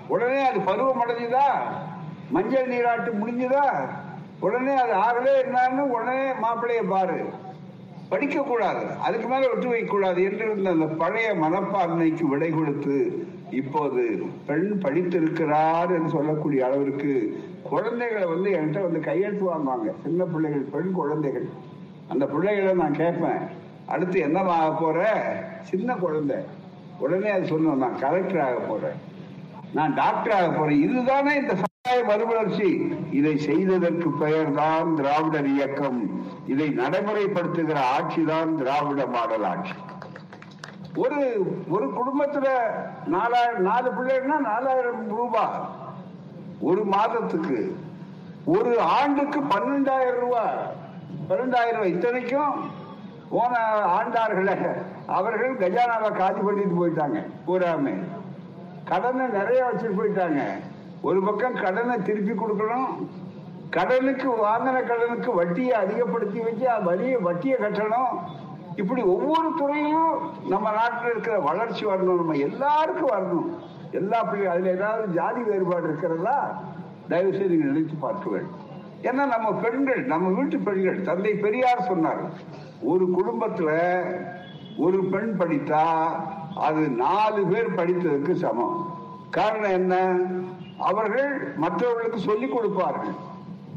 உடனே அது பருவம் அடைஞ்சுதா? மஞ்சள் நீராட்டு முடிஞ்சுதா? உடனே அது ஆறலே என்னன்னு உடனே மாப்பிள்ளைய பாரு. படிக்க கூடாது அதுக்கு மேல விட்டு வைக்கக்கூடாது என்று இருந்த அந்த பழைய மனப்பான்மைக்கு விடை கொடுத்து இப்போது பெண் படித்திருக்கிறார் என்று சொல்லக்கூடிய அளவிற்கு குழந்தைகளை வந்து என்கிட்ட வந்து கையெழுத்து வாங்குவாங்க சின்ன பிள்ளைகள் பெண் குழந்தைகள். அந்த பிள்ளைகளை நான் கேட்பேன் அடுத்து என்னவா ஆக போற? சின்ன குழந்தை. உடனே அது சொன்னோம் நான் கலெக்டர் ஆக போறேன். நான் டாக்டர் ஆக போறேன். இதுதானே இந்த சமுதாய மறுமலர்ச்சி. இதை செய்ததற்கு பெயர் தான் திராவிடர் இயக்கம். இதை நடைமுறைப்படுத்துகிற ஆட்சி தான் திராவிட மாடல் ஆட்சி. ஒரு ஒரு குடும்பத்துல நாலாயிரம் நாலு பிள்ளைன்னா நாலாயிரம் ரூபாய் ஒரு மாதத்துக்கு. ஒரு ஆண்டுக்கு பன்னெண்டாயிரம் ரூபாய் பன்னெண்டாயிரம் ரூபாய் இத்தனைக்கும் போன ஆண்டார்களே அவர்கள் கஜானாவை காலி பண்ணிட்டு போயிட்டாங்க. பூராமே கடனை நிறைய வச்சுட்டு போயிட்டாங்க. ஒரு பக்கம் கடனை திருப்பி கொடுக்கணும். கடனுக்கு வாங்கின கடனுக்கு வட்டியை அதிகப்படுத்தி வச்சு வழிய வட்டியை கட்டணும். இப்படி ஒவ்வொரு துறையிலும் நம்ம நாட்டில் இருக்கிற வளர்ச்சி வரணும். நம்ம எல்லாருக்கும் வரணும். எல்லா பிள்ளை அதுல ஏதாவது ஜாதி வேறுபாடு இருக்கிறதா? தயவு செய்து நீங்கள் நினைத்து பார்க்க வேண்டும். ஏன்னா நம்ம பெண்கள் நம்ம வீட்டு பெண்கள் தந்தை பெரியார் சொன்னார் ஒரு குடும்பத்துல ஒரு பெண் படித்தா அது நாலு பேர் படித்ததுக்கு சமம். காரணம் என்ன? அவர்கள் மற்றவர்களுக்கு சொல்லிக் கொடுப்பார்கள்.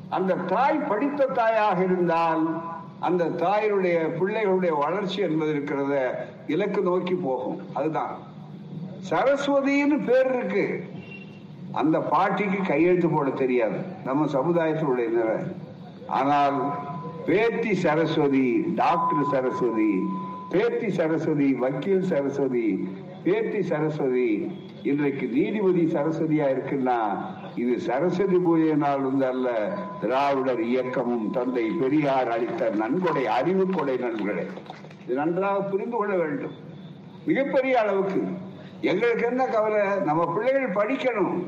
அந்த தாய் படித்த தாயாக இருந்தால் அந்த தாயினுடைய பிள்ளைகளுடைய வளர்ச்சி என்பது இருக்கிறத இலக்கு நோக்கி போகும். அதுதான். சரஸ்வதின்னு பேர் இருக்கு. அந்த பாட்டிக்கு கையெழுத்து போட தெரியாது. நம்ம சமுதாயத்தினுடைய நிலை. ஆனால் பேத்தி சரஸ்வதி டாக்டர் சரஸ்வதி பேத்தி சரஸ்வதி வக்கீல் சரஸ்வதி பேத்தி சரஸ்வதி இன்றைக்கு நீதிபதி சரஸ்வதியா இருக்குன்னா இது சரஸ்வதி பூஜை நாள் வந்து அல்ல திராவிடர் இயக்கமும் தந்தை பெரியார் அளித்த நன்கொடை அறிவு கொடை நன்கொடை. இது நன்றாக புரிந்து கொள்ள வேண்டும். மிகப்பெரிய அளவுக்கு. எங்களுக்கு என்ன கவலை? நம்ம பிள்ளைகள் படிக்கணும்.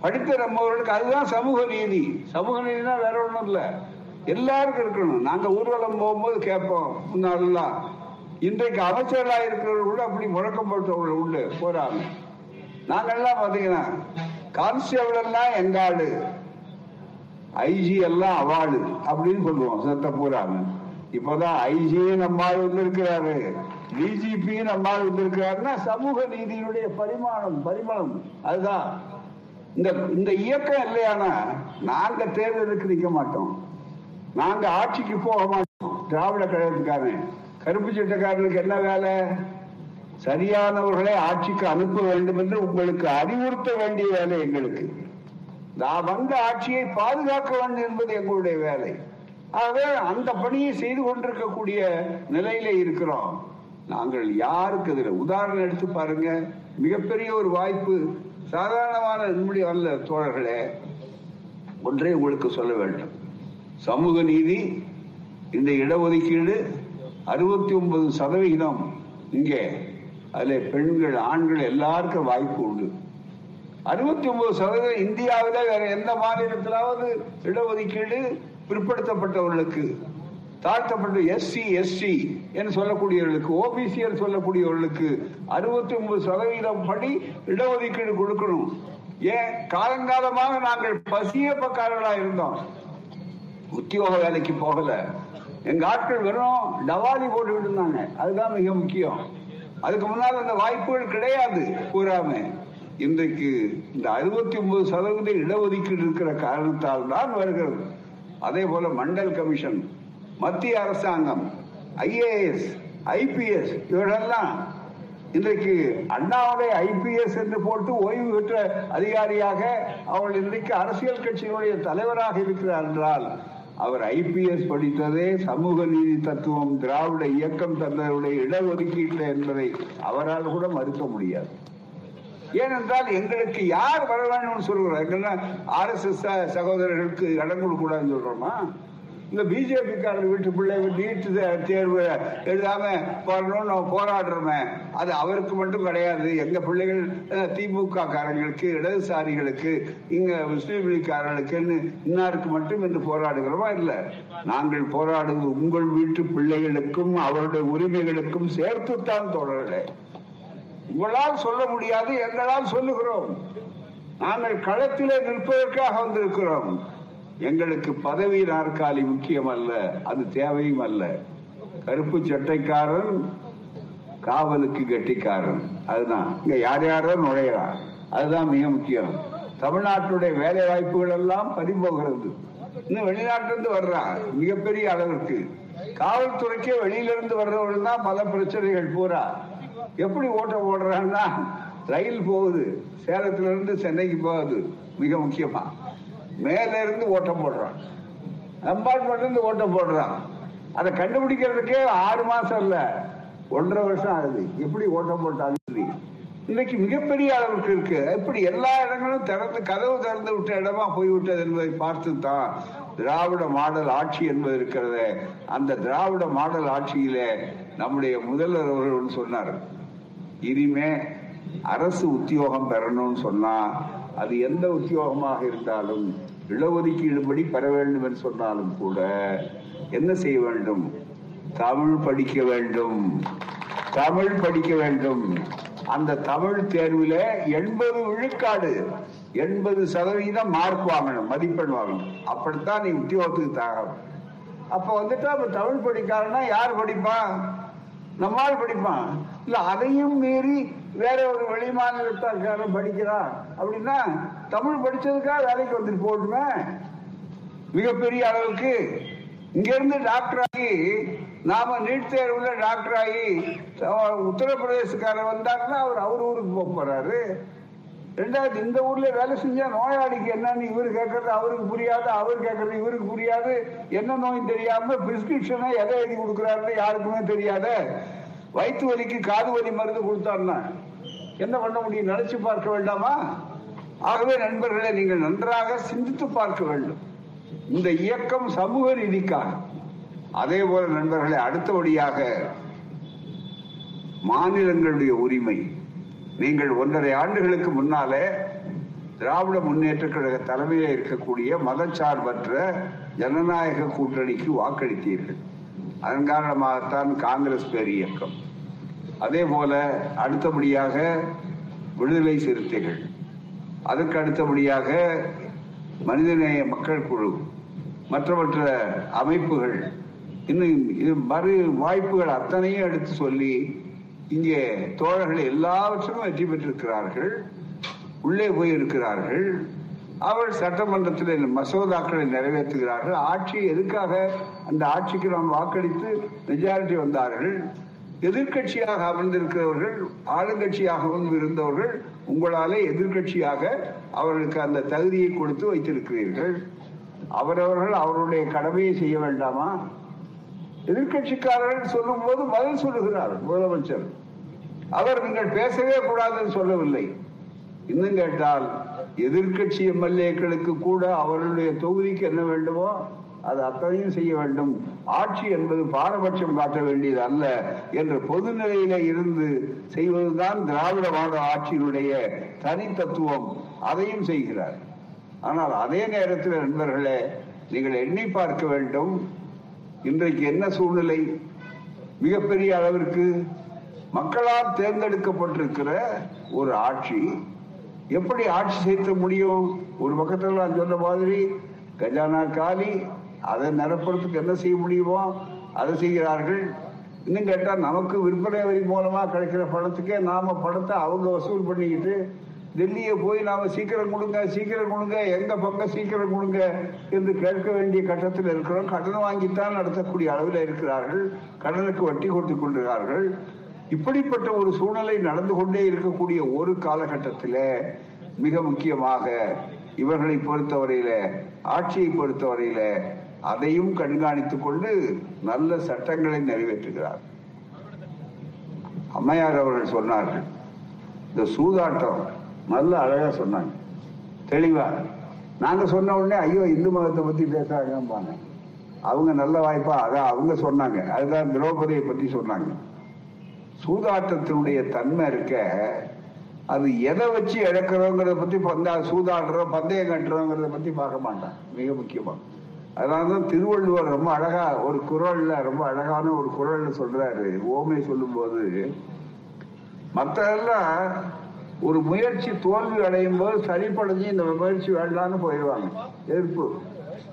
படித்த நம்மவர்களுக்கு அதுதான் சமூக நீதி. சமூக நீதினா வேற ஒண்ணும் இல்ல. எல்லாருக்கும் இருக்கணும். நாங்க ஊர்வலம் போகும்போது கேட்போம் முன்னாலெல்லாம். இன்றைக்கு அமைச்சர்களாக இருக்கிறவர்கள் கூட அப்படி முழக்கம் போட்டவர்கள் உண்டு போறாங்க. நாங்கெல்லாம் பாத்தீங்கன்னா கான்ஸ்டபிள் எங்க ஆளு? ஐஜி எல்லாம் அவார்டு அப்படின்னு சொல்லுவோம் சத்த பூராங்க இப்பதான் ஐஜி நம்மால் வந்திருக்கிறாரு. டிஜிபி நம்மால் வந்திருக்கிறாருன்னா சமூக நீதியினுடைய பரிமாணம் பரிமாணம் அதுதான். இந்த இந்த இயக்கம் இல்லையானா நாங்க தேர்தலுக்கு நிற்க மாட்டோம். நாங்க ஆட்சிக்கு போக மாட்டோம். திராவிட கழகத்துக்காரன் கருப்பு சட்டக்காரனுக்கு என்ன வேலை? சரியானவர்களை ஆட்சிக்கு அனுப்ப வேண்டும் என்று உங்களுக்கு அறிவுறுத்த வேண்டிய வேலை எங்களுக்கு. நான் வந்த ஆட்சியை பாதுகாக்க வேண்டும் என்பது எங்களுடைய வேலை. ஆகவே அந்த பணியை செய்து கொண்டிருக்கக்கூடிய நிலையில இருக்கிறோம். நாங்கள் யாருக்கு எதிர? உதாரணம் எடுத்து பாருங்க. மிகப்பெரிய ஒரு வாய்ப்பு சாதாரணமான நம்முடைய அல்ல தோழர்களே ஒன்றை உங்களுக்கு சொல்ல வேண்டும். சமூக நீதி இந்த இடஒதுக்கீடு அறுபத்தி ஒன்பது சதவிகிதம் இங்கே. அதுல பெண்கள் ஆண்கள் எல்லாருக்கும் வாய்ப்பு உண்டு. அறுபத்தி ஒன்பது சதவீதம் இந்தியாவில வேற எந்த மாநிலத்திலாவது இடஒதுக்கீடு பிற்படுத்தப்பட்டவர்களுக்கு தாழ்த்தப்பட்ட எஸ்சி எஸ்டி என்று சொல்லக்கூடியவர்களுக்கு ஓபிசி என்று சொல்லக்கூடியவர்களுக்கு அறுபத்தி ஒன்பது சதவீதம் படி இடஒதுக்கீடு கொடுக்கணும். ஏன்? காலங்காலமாக நாங்கள் பசிய பக்காரர்களா இருந்தோம். உத்தியோக வேலைக்கு போகல. எங்க ஆட்கள் வெறும் டவாலி போட்டு இருந்தாங்க. அதுதான் மிக முக்கியம். அதுக்கு முன்னால் அந்த வாய்ப்புகள் கிடையாது கூறாம. இன்றைக்கு இந்த அறுபத்தி ஒன்பது சதவீத இடஒதுக்கீடு இருக்கிற காரணத்தால் தான் வருகிறது. அதே போல மண்டல் கமிஷன் மத்திய அரசாங்கம் ஐஏஎஸ் ஐபிஎஸ் இவர்களெல்லாம் இன்றைக்கு அண்ணாவுடைய ஐபிஎஸ் என்று போட்டு ஓய்வு பெற்ற அதிகாரியாக அவள் இன்றைக்கு அரசியல் கட்சியினுடைய தலைவராக இருக்கிறார் என்றால் அவர் ஐபிஎஸ் படித்ததே சமூக நீதி தத்துவம் திராவிட இயக்கம் தந்தவருடைய இடஒதுக்கீட்டில் என்பதை அவரால் கூட மறுக்க முடியாது. ஏனென்றால் எங்களுக்கு யார் வர வேணும்னு சொல்கிறோம் ஆர் எஸ் எஸ் சகோதரர்களுக்கு இடம் கொடுக்கூடாதுன்னு சொல்றோமா? இந்த பிஜேபி வீட்டு பிள்ளை நீட்டு தேர்வு எழுதாம வரணும்னு நம்ம போராடுறோமே அது அவருக்கு மட்டும் கிடையாது. எங்க பிள்ளைகள் திமுக காரங்களுக்கு இடதுசாரிகளுக்கு இங்க முஸ்லீம் லீக்காரர்களுக்குன்னு இன்னாருக்கு மட்டும் என்று போராடுகிறோமா? இல்ல. நாங்கள் போராடுவது உங்கள் வீட்டு பிள்ளைகளுக்கும் அவருடைய உரிமைகளுக்கும் சேர்த்துத்தான் தொடரலை. உங்களால் சொல்ல முடியாது எங்களால் சொல்லுகிறோம். நாங்கள் களத்திலே நிற்பதற்காக வந்திருக்கிறோம். எங்களுக்கு பதவி நாற்காலி முக்கியம் அல்ல அது தேவையும் அல்ல. கருப்பு சட்டைக்காரன் காவலுக்கு கெட்டிக்காரன். அதுதான். இங்க யார் யாரோ நுழையிறா அதுதான் மிக முக்கியம். தமிழ்நாட்டுடைய வேலை வாய்ப்புகள் எல்லாம் பறிபோகிறது. இன்னும் வெளிநாட்டிலிருந்து வர்றான் மிகப்பெரிய அளவிற்கு. காவல்துறைக்கே வெளியிலிருந்து வர்றவர்கள் தான் பல பிரச்சனைகள் பூரா. எப்படி ஓட்ட ஓடுறான்னா ரயில் போகுது. சேலத்துல இருந்து சென்னைக்கு போகுது. மிக முக்கியமா. மேல இருந்து ஓட்டம் போடுறான். கம்பார்ட்மெண்ட்ல இருந்து ஓட்டம் போடுறான். அதை கண்டுபிடிக்கிறதுக்கே ஆறு மாசம் இல்ல. ஒன்றரை வருஷம் ஆகுது. எப்படி ஓட்டம் போட்டாங்க இன்னைக்கு மிகப்பெரிய அளவுக்கு இருக்கு. இப்படி எல்லா இடங்களும் திறந்து கதவு திறந்து விட்ட இடமா போய்விட்டது என்பதை பார்த்து தான் திராவிட மாடல் ஆட்சி என்பது இருக்கிறது. அந்த திராவிட மாடல் ஆட்சியிலே நம்முடைய முதல்வர் அவர்கள் சொன்னார். இனிமே அரசு உத்தியோகம் பெறணும்னு சொன்னா அது எந்த உத்தியோகமாக இருந்தாலும் இடஒதுக்கீடுபடி பெற வேண்டும் என்று சொன்னாலும் கூட என்ன செய்ய வேண்டும்? தமிழ் படிக்க வேண்டும். தமிழ் படிக்க வேண்டும். அந்த தமிழ் தேர்வில் எண்பது விழுக்காடு எண்பது சதவீதம் மார்க் வாங்கணும் மதிப்பெண் வாங்கணும். அப்படித்தான் நீ உத்தியோகத்துக்கு தகவல் அப்ப வந்துட்டு அப்ப தமிழ் படிக்காரன்னா யார் படிப்பான்? நம்மால் படிப்பான். இல்ல அதையும் மீறி வேற ஒரு வெளி மாநிலத்தாக்காரன் படிக்கிறான். அப்படின்னா தமிழ் படிச்சதுக்காக வேலைக்கு வந்துட்டு போட்டுமே மிகப்பெரிய அளவுக்கு. இங்கிருந்து டாக்டர் ஆகி நாம நீட் தேர்வுல டாக்டர் ஆகி உத்தரப்பிரதேசக்காரர் வந்தாருன்னா அவர் அவர் ஊருக்கு போக போறாரு. ரெண்டாவது இந்த ஊர்ல வேலை செஞ்சா நோயாளிக்கு என்னன்னு இவரு கேட்கறது அவருக்கு புரியாது அவர் கேட்கறது இவருக்கு புரியாது. என்ன நோய் தெரியாம பிரிஸ்கிரிப்ஷனை எதை எழுதி கொடுக்குறாருன்னு யாருக்குமே தெரியாத வயிற்று வலிக்கு காது வலி மருந்து கொடுத்தாருன்னா என்ன பண்ண முடியும்? நினைச்சு பார்க்க வேண்டாமா? ஆகவே நண்பர்களை நீங்கள் நன்றாக சிந்தித்து பார்க்க வேண்டும். இந்த இயக்கம் சமூக நீதிக்காக. அதே போல நண்பர்களை அடுத்தபடியாக மாநிலங்களுடைய உரிமை. நீங்கள் ஒன்றரை ஆண்டுகளுக்கு முன்னாலே திராவிட முன்னேற்ற கழக தலைமையில் இருக்கக்கூடிய மதச்சார்பற்ற ஜனநாயக கூட்டணிக்கு வாக்களித்தீர்கள். அதன் காரணமாகத்தான் காங்கிரஸ் பேர் இயக்கம். அதே போல அடுத்தபடியாக விடுதலை சிறுத்தைகள். அதற்கு அடுத்தபடியாக மனிதநேய மக்கள் குழு மற்ற மற்ற அமைப்புகள். இன்னும் இது மறு வாய்ப்புகள் அத்தனையும் எடுத்து சொல்லி இங்கே தோழர்கள் எல்லாவற்றிலும் வெற்றி பெற்றிருக்கிறார்கள். உள்ளே போயிருக்கிறார்கள். அவர் சட்டமன்றத்தில் மசோதாக்களை நிறைவேற்றுகிறார்கள். ஆட்சி எதுக்காக அந்த ஆட்சிக்கு நாம் வாக்களித்து மெஜாரிட்டி வந்தார்கள்? எதிர்கட்சியாக அமர்ந்திருக்கிறவர்கள் ஆளுங்கட்சியாகவும் இருந்தவர்கள் உங்களாலே எதிர்கட்சியாக அவர்களுக்கு அந்த தகுதியை கொடுத்து வைத்திருக்கிறீர்கள். அவரவர்கள் அவருடைய கடமையை செய்ய வேண்டாமா? எதிர்கட்சிக்காரர்கள் சொல்லும் போது பதில் சொல்லுகிறார் முதலமைச்சர். அவர் நீங்கள் பேசவே கூடாதுன்னு சொல்லவில்லை. இன்னும் கேட்டால் எதிர்கட்சி எம்எல்ஏக்களுக்கு கூட அவர்களுடைய தொகுதிக்கு என்ன வேண்டுமோ? அது அத்தனையும் செய்ய வேண்டும். ஆட்சி என்பது பாரபட்சம் காட்ட வேண்டியது அல்ல என்ற பொது நிலையில இருந்து செய்வதுதான் திராவிட மாடல் ஆட்சியினுடைய தனி தத்துவம் அதையும் செய்கிறார். ஆனால் அதே நேரத்தில் நண்பர்களே நீங்கள் எண்ணி பார்க்க வேண்டும் இன்றைக்கு என்ன சூழ்நிலை? மிகப்பெரிய அளவிற்கு மக்களால் தேர்ந்தெடுக்கப்பட்டிருக்கிற ஒரு ஆட்சி. எப்படி ஆட்சி செய்ய முடியும்? ஒரு பக்கத்தில் நான் சொன்ன மாதிரி கஜானா காலி அதை நிரப்புறதுக்கு என்ன செய்ய முடியுமோ அதை செய்கிறார்கள். இன்னும் கேட்டால் நமக்கு விற்பனை வரி மூலமா கிடைக்கிற பணத்துக்கே நாம பணத்தை அவங்க வசூல் பண்ணிக்கிட்டு டெல்லியை போய் நாம சீக்கிரம் கொடுங்க சீக்கிரம் கொடுங்க எங்க பக்கம் சீக்கிரம் கொடுங்க என்று கேட்க வேண்டிய கட்டத்தில் இருக்கிறோம். கடன் வாங்கித்தான் நடத்தக்கூடிய அளவில் இருக்கிறார்கள். கடனுக்கு வட்டி கொடுத்து கொண்டிருக்கிறார்கள். இப்படிப்பட்ட ஒரு சூழ்நிலை நடந்து கொண்டே இருக்கக்கூடிய ஒரு காலகட்டத்தில் மிக முக்கியமாக இவர்களை பொறுத்தவரையில ஆட்சியை பொறுத்தவரையில அதையும் கண்காணித்துக் கொண்டு நல்ல சட்டங்களை நிறைவேற்றுகிறார். அம்மையார் அவர்கள் சொன்னார்கள். இந்த சூதாட்டம் நல்ல அழகா சொன்னாங்க. தெளிவா. நாங்க சொன்ன உடனே ஐயோ இந்து மதத்தை பத்தி பேசுறாங்கம்பாங்க அவங்க நல்ல வாய்ப்பா. அதான் அவங்க சொன்னாங்க. அதுதான் திரௌபதியை பத்தி சொன்னாங்க. சூதாட்டத்தினுடைய தன்மை இருக்க அது எதை வச்சு இழக்கிறோங்கிறத பத்தி பந்தா சூதாடுறோம் பந்தயம் கட்டுறோங்கிறத பத்தி பார்க்க மாட்டான். மிக முக்கியமா. அதனாலதான் திருவள்ளுவர் ரொம்ப அழகா ஒரு குரல்ல ரொம்ப அழகான ஒரு குரல்ல சொல்றாரு. ஓமை சொல்லும் போது மற்றெல்லாம் ஒரு முயற்சி தோல்வி அடையும் போது சரிப்படைஞ்சு இந்த முயற்சி வேண்டாம்னு போயிடுவாங்க. எதிர்ப்பு.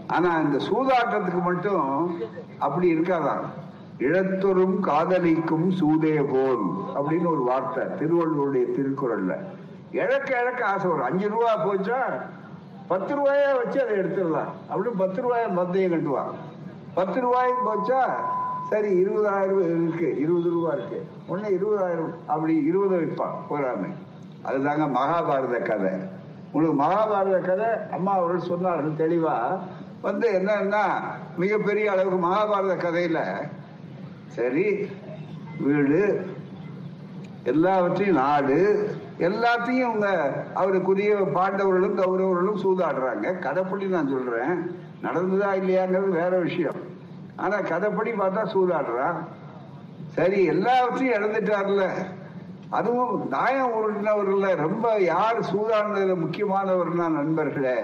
ஆனா இந்த சூதாட்டத்துக்கு மட்டும் அப்படி இருக்காதான். இழத்தொரும் காதலிக்கும் சூதே போல் அப்படின்னு ஒரு வார்த்தை திருவள்ளுவருடைய திருக்குறள்ல. இழக்க இழக்க ஆசை வரும். அஞ்சு ரூபா போச்சா? பத்து ரூபாயா வச்சு அதை எடுத்துடலாம். அப்படின்னு பத்து ரூபாய மத்தையும் கட்டுவான். பத்து ரூபாய்க்கு போச்சா? சரி இருபதாயிரம் இருக்கு. இருபது ரூபா இருக்கு. ஒன்னு இருபதாயிரம் அப்படி இருபது வைப்பான். போராமை அதுதாங்க மகாபாரத கதை. உங்களுக்கு மகாபாரத கதை அம்மா அவர்கள் சொன்னார்கள் தெளிவா. வந்து என்னன்னா மிகப்பெரிய அளவுக்கு மகாபாரத கதையில சரி வீடு எல்லாவற்றையும் நாடு எல்லாத்தையும் அவங்க அவருக்குரிய பாண்டவர்களும் கௌரவர்களும் சூதாடுறாங்க. கதைப்படி நான் சொல்றேன். நடந்ததா இல்லையாங்கிறது வேற விஷயம். ஆனா கதைப்படி பார்த்தா சூதாடுறான் சரி எல்லாத்தையும் இழந்துட்டார்ல. அதுவும் தாயம் உருட்டினவர்கள ரொம்ப யார் சூதாடுனதுல முக்கியமானவர்னா நண்பர்களே?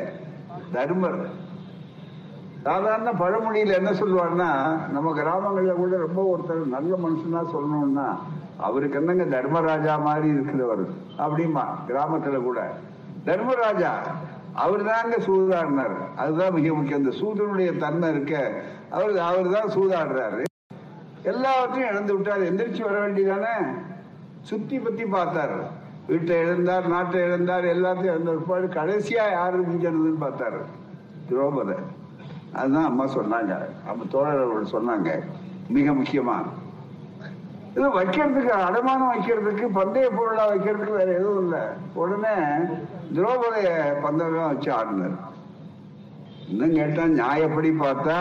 தர்மர். சாதாரண பழமொழியில என்ன சொல்லுவார்னா நம்ம கிராமங்கள்ல கூட ரொம்ப ஒருத்தர் நல்ல மனுஷனா சொல்லணும்னா அவருக்கு என்னங்க தர்மராஜா மாதிரி இருக்கிறவர்? அப்படிமா கிராமத்துல கூட. தர்மராஜா அவர் தாங்க சூதாடினார். அதுதான் மிக முக்கியம். இந்த சூதனுடைய தன்மை இருக்க அவர் அவர் தான் சூதாடுறாரு. எல்லாவற்றையும் இழந்து விட்டார். எந்திரிச்சு வர வேண்டியதானே? சுத்தி பத்தி பார்த்தார். வீட்டை இழந்தார் நாட்டை இழந்தார் எல்லாத்தையும் இழந்த பிற்பாடு கடைசியா யாரு மிஞ்சனதுன்னு பார்த்தாரு. திரௌபதி. அதுதான் அம்மா சொன்னாங்க. அம்மா தோழர் அவர்கள் சொன்னாங்க. மிக முக்கியமா. இது வைக்கிறதுக்கு அடமானம் வைக்கிறதுக்கு பந்தய பொருளா வைக்கிறதுக்கு வேற எதுவும் இல்லை. உடனே திரௌபதிய பந்தயம் வச்சு ஆடினார். இன்னும் கேட்டா நியாயப்படி பார்த்தா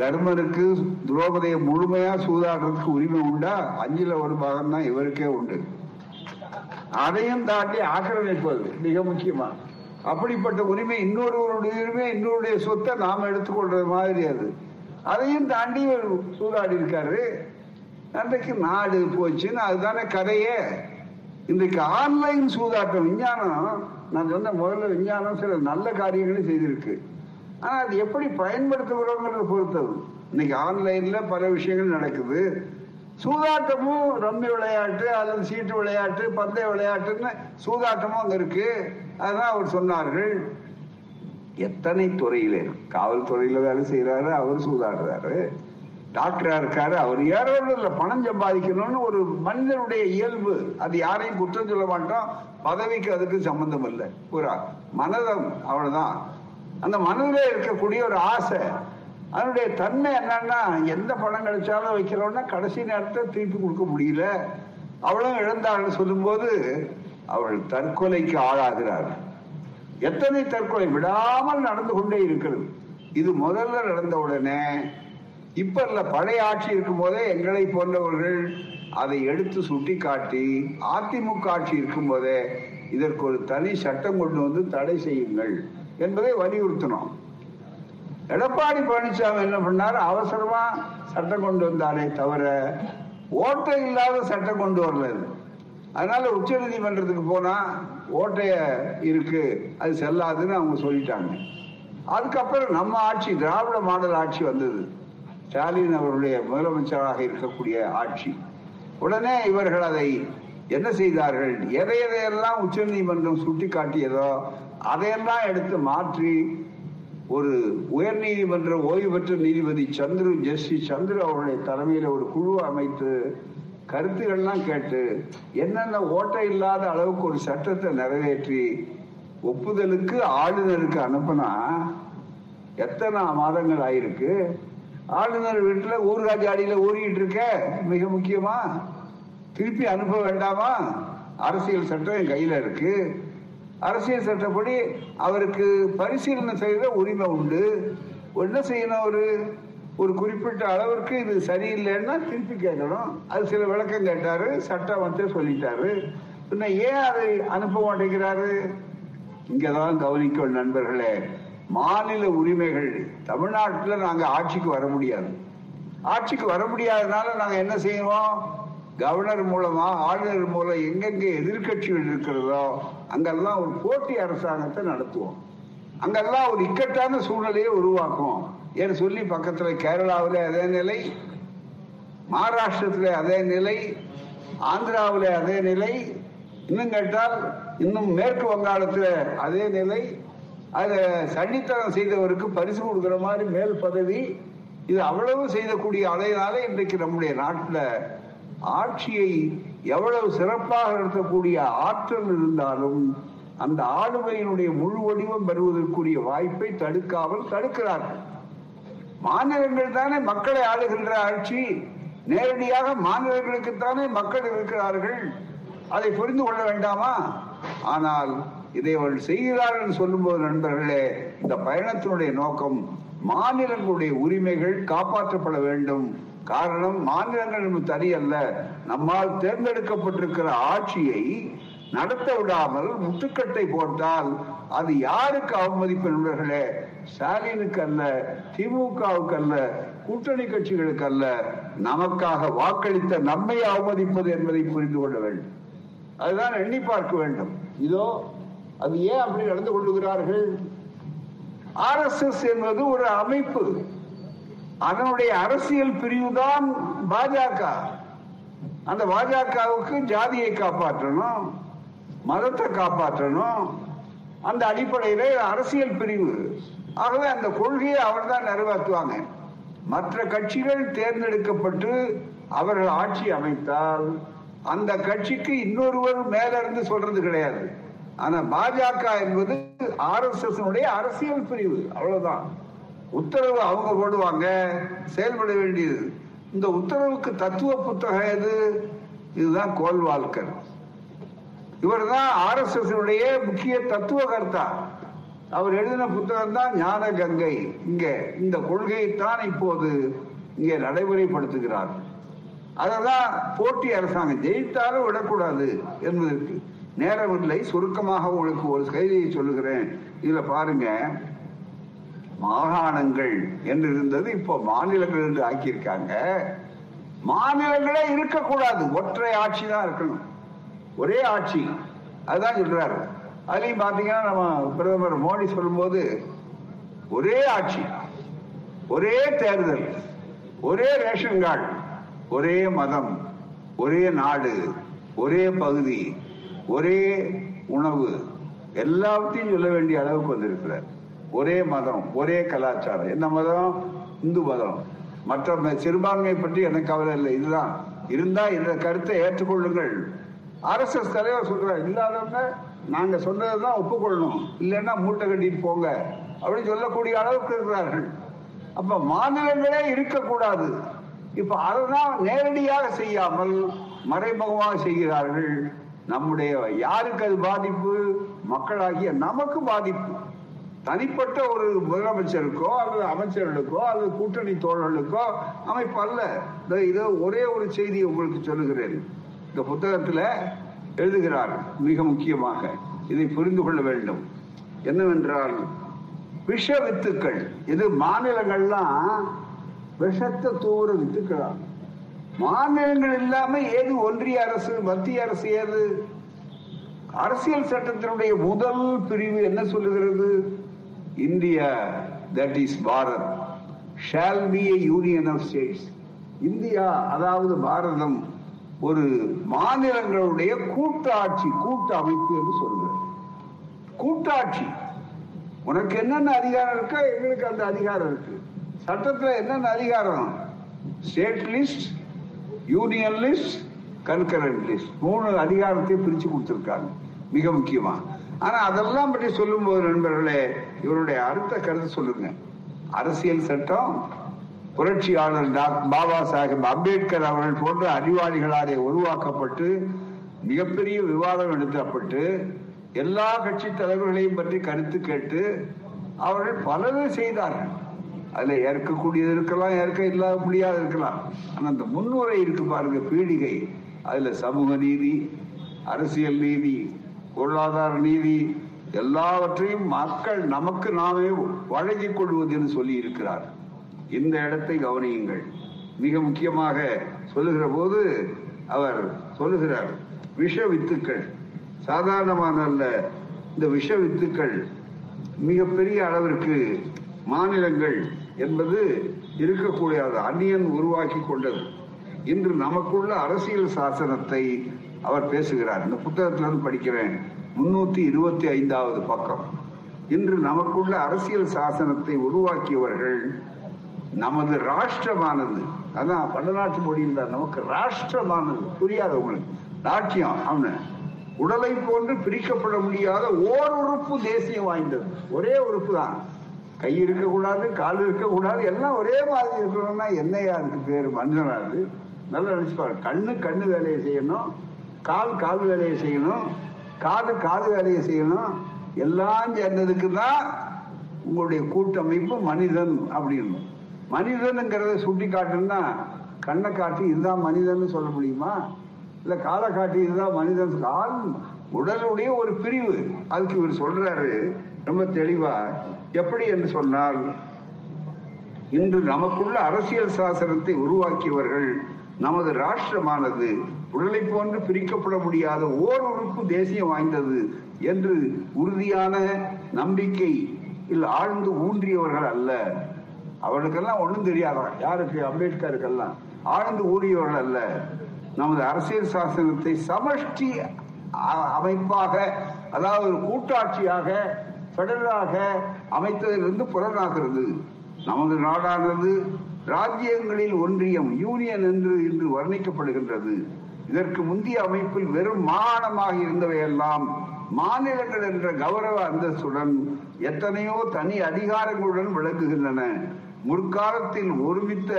தர்மருக்கு துரோபதையை முழுமையா சூதாடுறதுக்கு உரிமை உண்டா? அஞ்சுல ஒரு பாகம் தான் இவருக்கே உண்டு. அதையும் தாண்டி ஆக்கிரமிப்பது மிக முக்கியமா. அப்படிப்பட்ட உரிமை இன்னொருவருடைய உரிமை இன்னொருடைய சொத்தை நாம எடுத்துக்கொள்றது மாதிரி அது. அதையும் தாண்டி சூதாடி இருக்காரு அன்றைக்கு நாடு போச்சுன்னு அதுதானே கதையே. இன்றைக்கு ஆன்லைன் சூதாட்டம் விஞ்ஞானம் நான் சொன்ன முதல்ல விஞ்ஞானம் சில நல்ல காரியங்களும் செய்திருக்கு. ஆனா அது எப்படி பயன்படுத்துகிறோங்கிறத பொறுத்தது. இன்னைக்கு ஆன்லைன்ல பல விஷயங்கள் நடக்குது. சூதாட்டமும் ரம்மி விளையாட்டு அல்லது சீட்டு விளையாட்டு பந்தய விளையாட்டுன்னு சூதாட்டமும் அங்க இருக்கு. அதான் அவர் சொன்னார்கள். எத்தனை துறையிலே? காவல்துறையில வேலை செய்யறாரு அவர் சூதாடுறாரு. டாக்டரா இருக்காரு. அவர் யாரோ இல்ல பணம் சம்பாதிக்கணும்னு ஒரு மனிதனுடைய இயல்பு. அது யாரையும் குற்றம் சொல்ல மாட்டோம். பதவிக்கு அதுக்கு சம்பந்தம் இல்லை. ஒரு மனதம் அவ்வளவுதான். அந்த மனதில் இருக்கக்கூடிய ஒரு ஆசை அதனுடைய தன்மை என்னன்னா எந்த பணம் கிடைச்சாலும் வைக்கிறோம்னா கடைசி நேரத்தை திருப்பி கொடுக்க முடியல. அவளும் இழந்தாள்னு சொல்லும்போது அவள் தற்கொலைக்கு ஆளாகிறார் எத்தனை தற்கொலை? விடாமல் நடந்து கொண்டே இருக்கிறது. இது முதல்ல நடந்த உடனே இப்ப இல்ல பழைய ஆட்சி இருக்கும் போதே எங்களை போன்றவர்கள் அதை எடுத்து சுட்டி காட்டி அதிமுக ஆட்சி இருக்கும் போதே இதற்கு ஒரு தனி சட்டம் கொண்டு வந்து தடை செய்யுங்கள் என்பதை வலியுறுத்தினோம். எடப்பாடி பழனிசாமி என்ன பண்ணார்? அவசரமா சட்டம் கொண்டு வந்தாரே தவிர ஓட்டை இல்லாத சட்டம் கொண்டு வரல அதனால உச்ச நீதிமன்றத்துக்கு போனா ஓட்டைய இருக்கு அது செல்லாதுன்னு அவங்க சொல்லிட்டாங்க. அதுக்கப்புறம் நம்ம ஆட்சி திராவிட மாடல் ஆட்சி வந்தது. ஸ்டாலின் அவருடைய முதலமைச்சராக இருக்கக்கூடிய ஆட்சி. உடனே இவர்கள் அதை என்ன செய்தார்கள்? எதை எதையெல்லாம் உச்ச நீதிமன்றம் சுட்டி காட்டியதோ அதையெல்லாம் எடுத்து மாற்றி ஒரு உயர் நீதிமன்ற ஓய்வு பெற்ற நீதிபதி சந்துரு ஜஸ்டிஸ் சந்துரு அவருடைய தலைமையில் ஒரு குழு அமைத்து கருத்துக்கள்லாம் கேட்டு என்னென்ன ஓட்டை இல்லாத அளவுக்கு ஒரு சட்டத்தை நிறைவேற்றி ஒப்புதலுக்கு ஆளுநருக்கு அனுப்புனா எத்தனை மாதங்கள் ஆயிருக்கு? ஆளுநர் வீட்டில் ஊர்காஜி அடியில் ஊறிக்கிட்டு இருக்க மிக முக்கியமா? திருப்பி அனுப்ப வேண்டாமா? அரசியல் சட்டம் என் கையில் இருக்கு. அரசியல் சட்டப்படி அவருக்கு பரிசீலனை செய்கிற உரிமை உண்டு. என்ன செய்யணும் அவரு? ஒரு குறிப்பிட்ட அளவிற்கு இது சரியில்லைன்னா திருப்பி கேட்கணும். அது சில விளக்கம் கேட்டாரு சட்டம் வந்து சொல்லிட்டாரு. பின்ன ஏன் அதை அனுப்ப மாட்டேங்கிறாரு? இங்கதான் கவனிக்கும் நண்பர்களே மாநில உரிமைகள் தமிழ்நாட்டில் நாங்கள் ஆட்சிக்கு வர முடியாது. ஆட்சிக்கு வர முடியாதனால நாங்கள் என்ன செய்வோம்? கவர்னர் மூலமா ஆளுநர் மூலம் எங்கெங்கே எதிர்க்கட்சிகள் இருக்கிறதோ அங்கெல்லாம் ஒரு போட்டி அரசாங்கத்தை நடத்துவோம். அங்கெல்லாம் ஒரு இக்கட்டான சூழ்நிலையை உருவாக்கும் என்று சொல்லி பக்கத்தில் கேரளாவில் அதே நிலை மகாராஷ்டிரத்தில் அதே நிலை ஆந்திராவில் அதே நிலை. இன்னும் கேட்டால் இன்னும் மேற்கு வங்காளத்தில் அதே நிலை. அதை சன்னித்தனம் செய்தவருக்கு பரிசு கொடுக்கிற மாதிரி மேல் பதவி இது அவ்வளவு செய்யக்கூடிய அலையினால இன்றைக்கு நம்முடைய நாட்டில் ஆட்சியை எவ்வளவு சிறப்பாக நடத்தக்கூடிய ஆற்றல் இருந்தாலும் அந்த ஆளுமையினுடைய முழு வடிவம் பெறுவதற்குரிய வாய்ப்பை தடுக்காமல் தடுக்கிறார்கள். மாநிலங்கள் தானே மக்களை ஆளுகின்ற ஆட்சி. நேரடியாக மாநிலங்களுக்குத்தானே மக்கள் இருக்கிறார்கள். அதை புரிந்து கொள்ள வேண்டாமா? ஆனால் இதை அவர்கள் செய்கிறார்கள் என்று சொல்லும்போது நண்பர்களே இந்த பயணத்தினுடைய நோக்கம் மாநிலங்களுடைய உரிமைகள் காப்பாற்றப்பட வேண்டும். காரணம் மாநிலங்கள் தனி அல்ல. நம்மால் தேர்ந்தெடுக்கப்பட்டிருக்கிற ஆட்சியை நடத்த விடாமல் முட்டுக்கட்டை போட்டால் அது யாருக்கு அவமதிப்பு நண்பர்களே? ஸ்டாலினுக்கு அல்ல திமுகவுக்கு அல்ல கூட்டணி கட்சிகளுக்கு அல்ல. நமக்காக வாக்களித்த நம்மை அவமதிப்பது என்பதை புரிந்து கொள்ள வேண்டும். அதுதான் எண்ணி பார்க்க வேண்டும். இதோ அது ஏன் அப்படி நடந்து கொள்ளுகிறார்கள்? ஆர் எஸ் எஸ் என்பது ஒரு அமைப்பு. அதனுடைய அரசியல் பிரிவு தான் பாஜக. அந்த பாஜகவுக்கு ஜாதியை காப்பாற்றணும் மதத்தை காப்பாற்றணும். அந்த அடிப்படையில அரசியல் பிரிவு. ஆகவே அந்த கொள்கையை அவர் தான் நிறைவேற்றுவாங்க. மற்ற கட்சிகள் தேர்ந்தெடுக்கப்பட்டு அவர்கள் ஆட்சி அமைத்தால் அந்த கட்சிக்கு இன்னொருவர் மேலிருந்து சொல்றது கிடையாது. ஆனா பாஜக என்பது ஆர் எஸ் எஸ் அரசியல் பிரிவு. அவ்வளவுதான். உத்தரவு அவங்க போடுவாங்க செயல்பட வேண்டியது. இந்த உத்தரவுக்கு தத்துவ புத்தகம் எது? இதுதான் கோல்வால்கர். இவர் தான் ஆர் எஸ் எஸ் முக்கிய தத்துவ கர்த்தா. அவர் எழுதின புத்தகம் தான் ஞான கங்கை இங்க இந்த கொள்கையைத்தான் இப்போது இங்கே நடைமுறைப்படுத்துகிறார். அததான் போட்டி அரசாங்கம். ஜெயித்தாலும் விடக்கூடாது என்பதற்கு. நேரமில்லை சுருக்கமாக உங்களுக்கு ஒரு செய்தியை சொல்லுகிறேன். இதுல பாருங்க மாகாணங்கள் என்று இருந்தது இப்போ மாநிலங்கள் என்று ஆக்கியிருக்காங்க. மாநிலங்களே இருக்கக்கூடாது ஒற்றை ஆட்சி தான் இருக்கணும். ஒரே ஆட்சி அதுதான் சொல்றாரு. அதுலயும் பாத்தீங்கன்னா நம்ம பிரதமர் மோடி சொல்லும்போது ஒரே ஆட்சி ஒரே தேர்தல் ஒரே ரேஷன் கார்டு ஒரே மதம் ஒரே நாடு ஒரே பகுதி ஒரே உணவு எல்லாத்தையும் சொல்ல வேண்டிய அளவுக்கு வந்திருக்கிறார். ஒரே மதம் ஒரே கலாச்சாரம். என்ன மதம்? இந்து மதம். மற்ற சிறுபான்மை பற்றி எனக்கு கவலை இல்லை. இதுதான். இருந்தா இந்த கருத்தை ஏற்றுக்கொள்ளுங்கள். ஆர்எஸ்எஸ் தலைவர் சொல்றாரு இல்லாதவங்க நாங்க சொன்னதுதான் ஒப்புக்கொள்ளணும். இல்லைன்னா மூட்டை கட்டிட்டு போங்க. அப்படின்னு சொல்லக்கூடிய அளவுக்கு இருக்கிறார்கள். அப்ப மாநிலங்களே இருக்கக்கூடாது. இப்ப அததான் நேரடியாக செய்யாமல் மறைமுகமாக செய்கிறார்கள். நம்முடைய யாருக்கு அது பாதிப்பு? மக்களாகிய நமக்கு பாதிப்பு. தனிப்பட்ட ஒரு முதலமைச்சருக்கோ அல்லது அமைச்சர்களுக்கோ அல்லது கூட்டணி தோழர்களுக்கோ அமைப்பு அல்ல. இதோ இதோ ஒரே ஒரு செய்தி உங்களுக்கு சொல்லுகிறேன். இந்த புத்தகத்தில் எழுதுகிறார் மிக முக்கியமாக. இதை புரிந்து கொள்ள வேண்டும். என்னவென்றால் விஷ வித்துக்கள் இது மாநிலங்கள்லாம் விஷத்தை தூவுற வித்துக்கள் மாநிலங்கள் இல்லாம ஏது ஒன்றிய அரசு மத்திய அரசு ஏது? அரசியல் சட்டத்தினுடைய முதல் பிரிவு என்ன சொல்லுகிறது? India that is Bharat shall be a union of states India அதாவது பாரதம் ஒரு மாநிலங்களுடைய கூட்டாட்சி கூட்டு அமைப்பு என்று சொல்கிறது கூட்டாட்சி. உனக்கு என்னென்ன அதிகாரம் இருக்கோ எங்களுக்கு அந்த அதிகாரம் இருக்கு. சட்டத்தில் என்னென்ன அதிகாரம்? State list union list concurrent list மூணு அதிகாரத்தை பிரிச்சு கொடுத்துருக்காங்க. மிக முக்கியமா. ஆனா அதெல்லாம் பற்றி சொல்லும்போது நண்பர்களே இவருடைய அடுத்த கருத்து சொல்லுங்க. அரசியல் சட்டம் புரட்சியாளர் பாபா சாஹேப் அம்பேத்கர் அவர்கள் போன்ற அறிவாளிகளாலே உருவாக்கப்பட்டு மிகப்பெரிய விவாதம் எடுக்கப்பட்டு எல்லா கட்சி தலைவர்களையும் பற்றி கருத்து கேட்டு அவர்கள் பலரும் செய்தார்கள். அதுல ஏற்கக்கூடியது இருக்கலாம் ஏற்க இல்லாத முடியாது இருக்கலாம். ஆனா அந்த முன்னுரை இருக்கு பாருங்க பீடிகை. அதுல சமூக நீதி அரசியல் நீதி பொருளாதார நீதி எல்லாவற்றையும் மக்கள் நமக்கு நாமே வழங்கிக் கொள்வது என்று சொல்லி இருக்கிறார். இந்த இடத்தை கவனியுங்கள். மிக முக்கியமாக சொல்லுகிற போது அவர் சொல்லுகிறார் விஷ வித்துக்கள். சாதாரணமான அல்ல இந்த விஷ வித்துக்கள் மிகப்பெரிய அளவிற்கு மாநிலங்கள் என்பது இருக்கக்கூடிய அந்நியன் உருவாக்கி கொண்டது. இன்று நமக்குள்ள அரசியல் சாசனத்தை அவர் பேசுகிறார். இந்த புத்தகத்திலிருந்து படிக்கிறேன். முன்னூத்தி இருபத்தி ஐந்தாவது பக்கம். இன்று நமக்குள்ள அரசியல் சாசனத்தை உருவாக்கியவர்கள் நமது ராஷ்டிரமானது. அதான் பண்டநாட்டு மொழியில் தான் நமக்கு ராஷ்டிரமானது. புரியாத உங்களுக்கு. ராட்சியம் அவனு. உடலை போன்று பிரிக்கப்பட முடியாத ஓர் உறுப்பு தேசியம் வாய்ந்தது. ஒரே உறுப்பு தான். கை இருக்கக்கூடாது கால் இருக்கக்கூடாது எல்லாம் ஒரே மாதிரி இருக்கணும்னா என்னையா அதுக்கு பேர்? மனிதனாது நல்லா நினைச்சுப்பாரு கண்ணு கண்ணு வேலையை செய்யணும் கால் கால் வேலையை செய்யணும் காது காது வேலையை செய்யணும் எல்லாம் சேர்ந்ததுக்கு தான் உங்களுடைய கூட்டமைப்பு மனிதன் அப்படின்னு. மனிதனுங்கிறத சுட்டி காட்டுன்னா கண்ணை காட்டி இதுதான் மனிதன் சொல்ல முடியுமா? இல்ல காலை காட்டி இதுதான் மனிதன் கால் உடலுடைய ஒரு பிரிவு. அதுக்கு இவர் சொல்றாரு ரொம்ப தெளிவா எப்படி என்று சொன்னால் இன்று நமக்குள்ள அரசியல் சாசனத்தை உருவாக்கியவர்கள் நமது ராஷ்டிரமானது உடலை போன்று பிரிக்கப்பட முடியாத ஓர் உறுப்பு தேசியம் வாய்ந்தது என்று உறுதியான நம்பிக்கை ஆழ்ந்து ஊன்றியவர்கள் அல்ல. அவர்களுக்கெல்லாம் ஒன்றும் தெரியாதான் யாருக்கு? அம்பேத்கருக்கெல்லாம். ஆழ்ந்து ஊறியவர்கள் அல்ல. நமது அரசியல் சாசனத்தை சமஷ்டி அமைப்பாக அதாவது ஒரு கூட்டாட்சியாக பெடரலாக அமைத்ததிலிருந்து புலனாகிறது நமது நாடானது ராஜ்யங்களில் ஒன்றியம் யூனியன் என்று இன்று வர்ணிக்கப்படுகின்றது. இதற்கு முந்தைய அமைப்பில் வெறும் மாகாணமாக இருந்தவையெல்லாம் மாநிலங்கள் என்ற கௌரவ அந்தஸ்துடன் எத்தனையோ தனி அதிகாரங்களுடன் விளங்குகின்றன. முற்காலத்தில் ஒருமித்த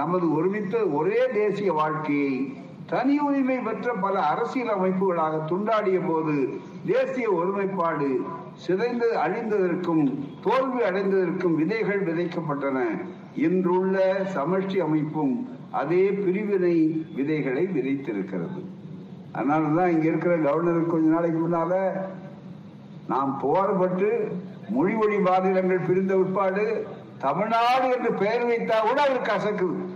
நமது ஒருமித்த ஒரே தேசிய வாழ்க்கையை தனி உரிமை பெற்ற பல அரசியல் அமைப்புகளாக துண்டாடிய போது தேசிய ஒருமைப்பாடு சிதைந்து அழிந்ததற்கும் தோல்வி அடைந்ததற்கும் விதைகள் விதைக்கப்பட்டன. இன்றுள்ள சமஷ்டி அமைப்பும் அதே பிரிவினை விதைகளை விதைத்திருக்கிறது. அதனாலதான் இங்க இருக்கிற கவர்னர் கொஞ்ச நாளைக்கு முன்னால நாம் போர்பட்டு மொழி மொழி மாநிலங்கள் பிரிந்த உட்பாடு தமிழ்நாடு என்று பெயர் வைத்தா கூட அவருக்கு கசக்குது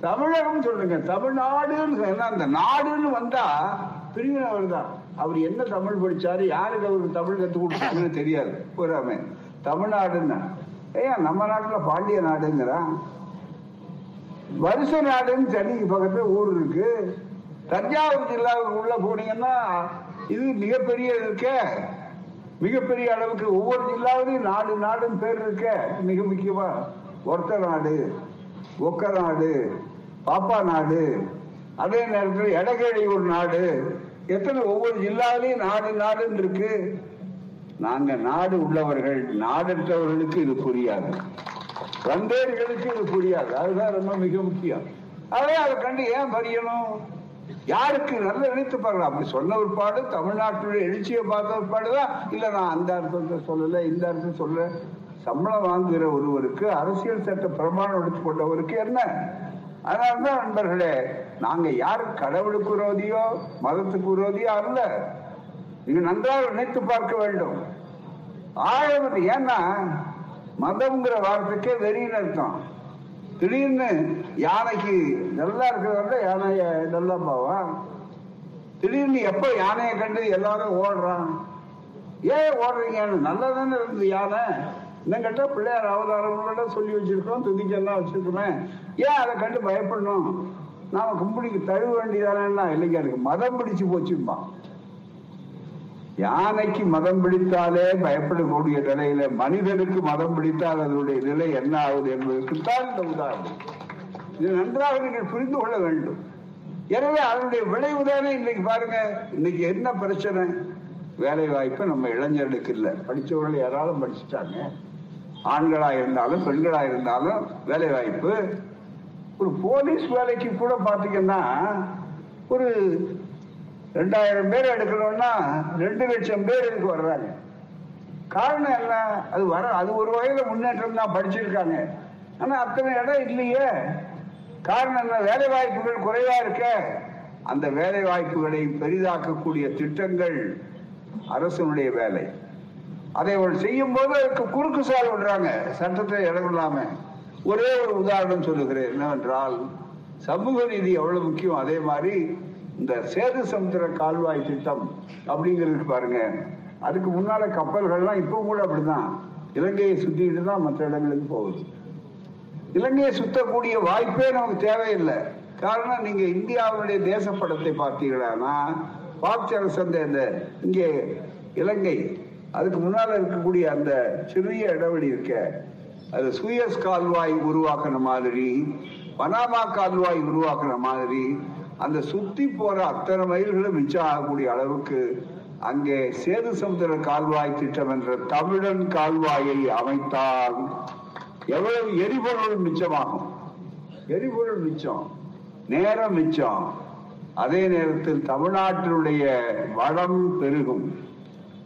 தமிழகம் சொல்லுங்க. தமிழ்நாடுன்னு அந்த நாடுன்னு வந்தா பிரிவினை வருதான் அவர் என்ன தமிழ் படிச்சாரு யாருக்கு அவருக்கு தமிழ் கத்து கொடுத்தாங்கன்னு தெரியாது. பூராமே தமிழ்நாடுன்னு. ஏன் நம்ம நாட்டுல பாண்டிய நாடுங்கிறான். வருஷ நாடுன்னு சென்னைக்கு பக்கத்துல ஊர் இருக்கு. தஞ்சாவூர் ஜில்லாவுக்கு உள்ள போனீங்கன்னா இது மிகப்பெரிய இருக்க. மிகப்பெரிய அளவுக்கு ஒவ்வொரு ஜில்லாவிலையும் நாடு நாடுன்னு பேர் இருக்க. மிக முக்கியமா ஒருத்த நாடு ஒக்க நாடு பாப்பா நாடு அதே நேரத்தில் எடகேடி ஒரு நாடு எத்தனை ஒவ்வொரு ஜில்லாலையும் நாடு நாடுன்னு இருக்கு. நாங்க நாடு உள்ளவர்கள் நாடற்றவர்களுக்கு இது புரியாது. வந்தேர்களுக்கு இது புரியாது. அதுதான் ரொம்ப மிக முக்கியம். அதே அதை கண்டு ஏன் பறியணும் யாருக்கு நல்ல நினைத்து பார்க்கலாம் அப்படி சொன்ன ஒரு பாடு தமிழ்நாட்டுடைய எழுச்சியை பார்த்த ஒரு பாடுதான் இல்ல நான் அந்த அர்த்தத்தை சொல்லல இந்த அர்த்தம் சொல்ல சம்பளம் வாங்குகிற ஒருவருக்கு அரசியல் சட்ட பிரமாணம் எடுத்துக் கொண்டவருக்கு என்ன? அதனால்தான் நண்பர்களே நாங்க யார் கடவுளுக்கு விரோதியோ மதத்துக்கு விரோதியோ அல்ல. நீங்க நன்றாக நினைத்து பார்க்க வேண்டும். ஆழம் ஏன்னா மதம்ங்கிற வார்த்தைக்கே வெறின்னு அர்த்தம். திடீர்னு யானைக்கு நல்லா இருக்கிறவங்க யானைய நல்லா போவான். திடீர்னு எப்ப யானையை கண்டு எல்லாரும் ஓடுறான்? ஏன் ஓடுறீங்கன்னு நல்லா தானே யானை. இன்னும் கேட்டா பிள்ளையார் அவதாரங்களோட சொல்லி வச்சிருக்கோம் துதிக்கெல்லாம் வச்சிருக்கோமே ஏன் அதை கண்டு பயப்படணும்? நாம கும்பிடிக்கு தழுவ வேண்டியதானா இல்லைங்க எனக்கு மதம் பிடிச்சு போச்சுமா யானைக்கு மதம் பிடித்தாலே பயப்படக்கூடிய நிலையில மனிதனுக்கு மதம் பிடித்தால் அதனுடைய நிலை என்ன ஆகுது என்பதற்குத்தான் இந்த உதாரணம். இது நன்றாக நீங்கள் புரிந்து கொள்ள வேண்டும். எனவே அதனுடைய விளைவு தானே இன்னைக்கு பாருங்க. இன்னைக்கு என்ன பிரச்சனை? வேலை வாய்ப்பு நம்ம இளைஞர்களுக்கு இல்லை. படித்தவர்கள் யாராலும் படிச்சுட்டாங்க. ஆண்களா இருந்தாலும் பெண்களா இருந்தாலும் வேலை வாய்ப்பு ஒரு போலீஸ் வேலைக்கு கூட பாத்தீங்கன்னா ஒரு ரெண்டாயிரம் பேர் எடுக்கணும்னா ரெண்டு லட்சம் பேர் இதுக்கு வர்றாங்க. காரணம் என்ன? அது வர அது ஒரு வகையில முன்னேற்றம் தான் படிச்சிருக்காங்க. ஆனா அத்தனை இடம் இல்லையே. காரணம் என்ன? வேலை வாய்ப்புகள் குறைவா இருக்க. அந்த வேலை வாய்ப்புகளை பெரிதாக்கக்கூடிய திட்டங்கள் அரசனுடைய வேலை. அதை அவள் செய்யும் போது அதுக்கு குறுக்கு சால் விடுறாங்க. சட்டத்தை இடமில்லாம ஒரே ஒரு உதாரணம் சொல்லுகிறேன் என்னவென்றால் சமூக நீதி எவ்வளவு முக்கியம்? அதே மாதிரி இந்த சேது சமுத்திர கால்வாய் திட்டம் அப்படிங்கிறது பாருங்க. அதுக்கு முன்னால கப்பல்கள்லாம் இப்போ கூட அப்படிதான். இலங்கையை சுத்திட்டு தான் மற்ற இடங்களுக்கு போகுது. இலங்கையை சுத்தக்கூடிய வாய்ப்பே நமக்கு தேவையில்லை. காரணம் நீங்க இந்தியாவுடைய தேசப்படத்தை பார்த்தீங்கன்னா பாப் சரசந்த இந்த இங்கே இலங்கை அதுக்கு முன்னால இருக்கக்கூடிய அந்த சிறிய இடைவெளி இருக்க அது சுயஸ் கால்வாய் உருவாக்குன மாதிரி பனாமா கால்வாய் உருவாக்குன மாதிரி அந்த சுத்தி போற அத்தனை மைல்களும் மிச்சம் ஆகக்கூடிய அளவுக்கு அங்கே சேது சமுதிர கால்வாய் திட்டம் என்ற தமிழன் கால்வாயை அமைத்தால் எவ்வளவு எரிபொருள் மிச்சமாகும்? எரிபொருள் மிச்சம் நேரம் மிச்சம். அதே நேரத்தில் தமிழ்நாட்டினுடைய வளம் பெருகும்.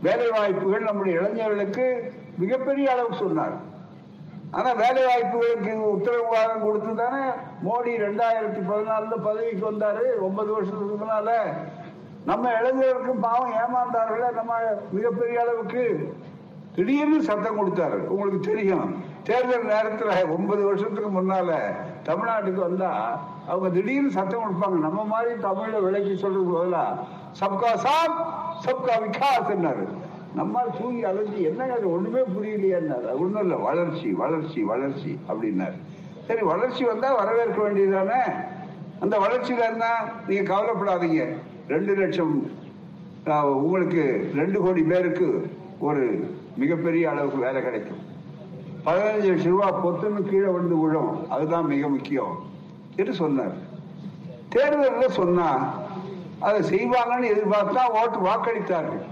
வேலை வாய்ப்புகள் நம்முடைய இளைஞர்களுக்கு மிகப்பெரிய அளவு சொன்னார். ஆனா வேலை வாய்ப்புகளுக்கு உத்தரவாதம் கொடுத்து தானே மோடி ரெண்டாயிரத்தி பதினாலுல பதவிக்கு வந்தாரு. ஒன்பது வருஷத்துக்கு முன்னால நம்ம இளைஞர்களுக்கும் பாவம் ஏமாந்தார்கள? நம்ம மிகப்பெரிய அளவுக்கு திடீர்னு சத்தம் கொடுத்தாரு. உங்களுக்கு தெரியும். தேர்தல் நேரத்துல ஒன்பது வருஷத்துக்கு முன்னால தமிழ்நாட்டுக்கு வந்தா அவங்க திடீர்னு சத்தம் கொடுப்பாங்க. நம்ம மாதிரி தமிழ விலைக்கு சொல்றது பதிலா சப்கா சாப் சப்கா விகாஸ் நம்மால் தூங்கி அலைஞ்சு என்னங்க அது? ஒண்ணுமே புரியலையாரு ஒண்ணும் இல்ல. வளர்ச்சி வளர்ச்சி வளர்ச்சி அப்படின்னாரு. சரி வளர்ச்சி வந்தா வரவேற்க வேண்டியதுதானே? அந்த வளர்ச்சியில இருந்தா நீங்க கவலைப்படாதீங்க. ரெண்டு லட்சம் உங்களுக்கு ரெண்டு கோடி பேருக்கு ஒரு மிகப்பெரிய அளவுக்கு வேலை கிடைக்கும். பதினஞ்சு லட்சம் ரூபாய் பொத்துன்னு கீழே வந்து விழும். அதுதான் மிக முக்கியம் என்று சொன்னார். தேர்தலில் சொன்னா அதை செய்வாங்கன்னு எதிர்பார்த்தா ஓட்டு வாக்களித்தார்கள்.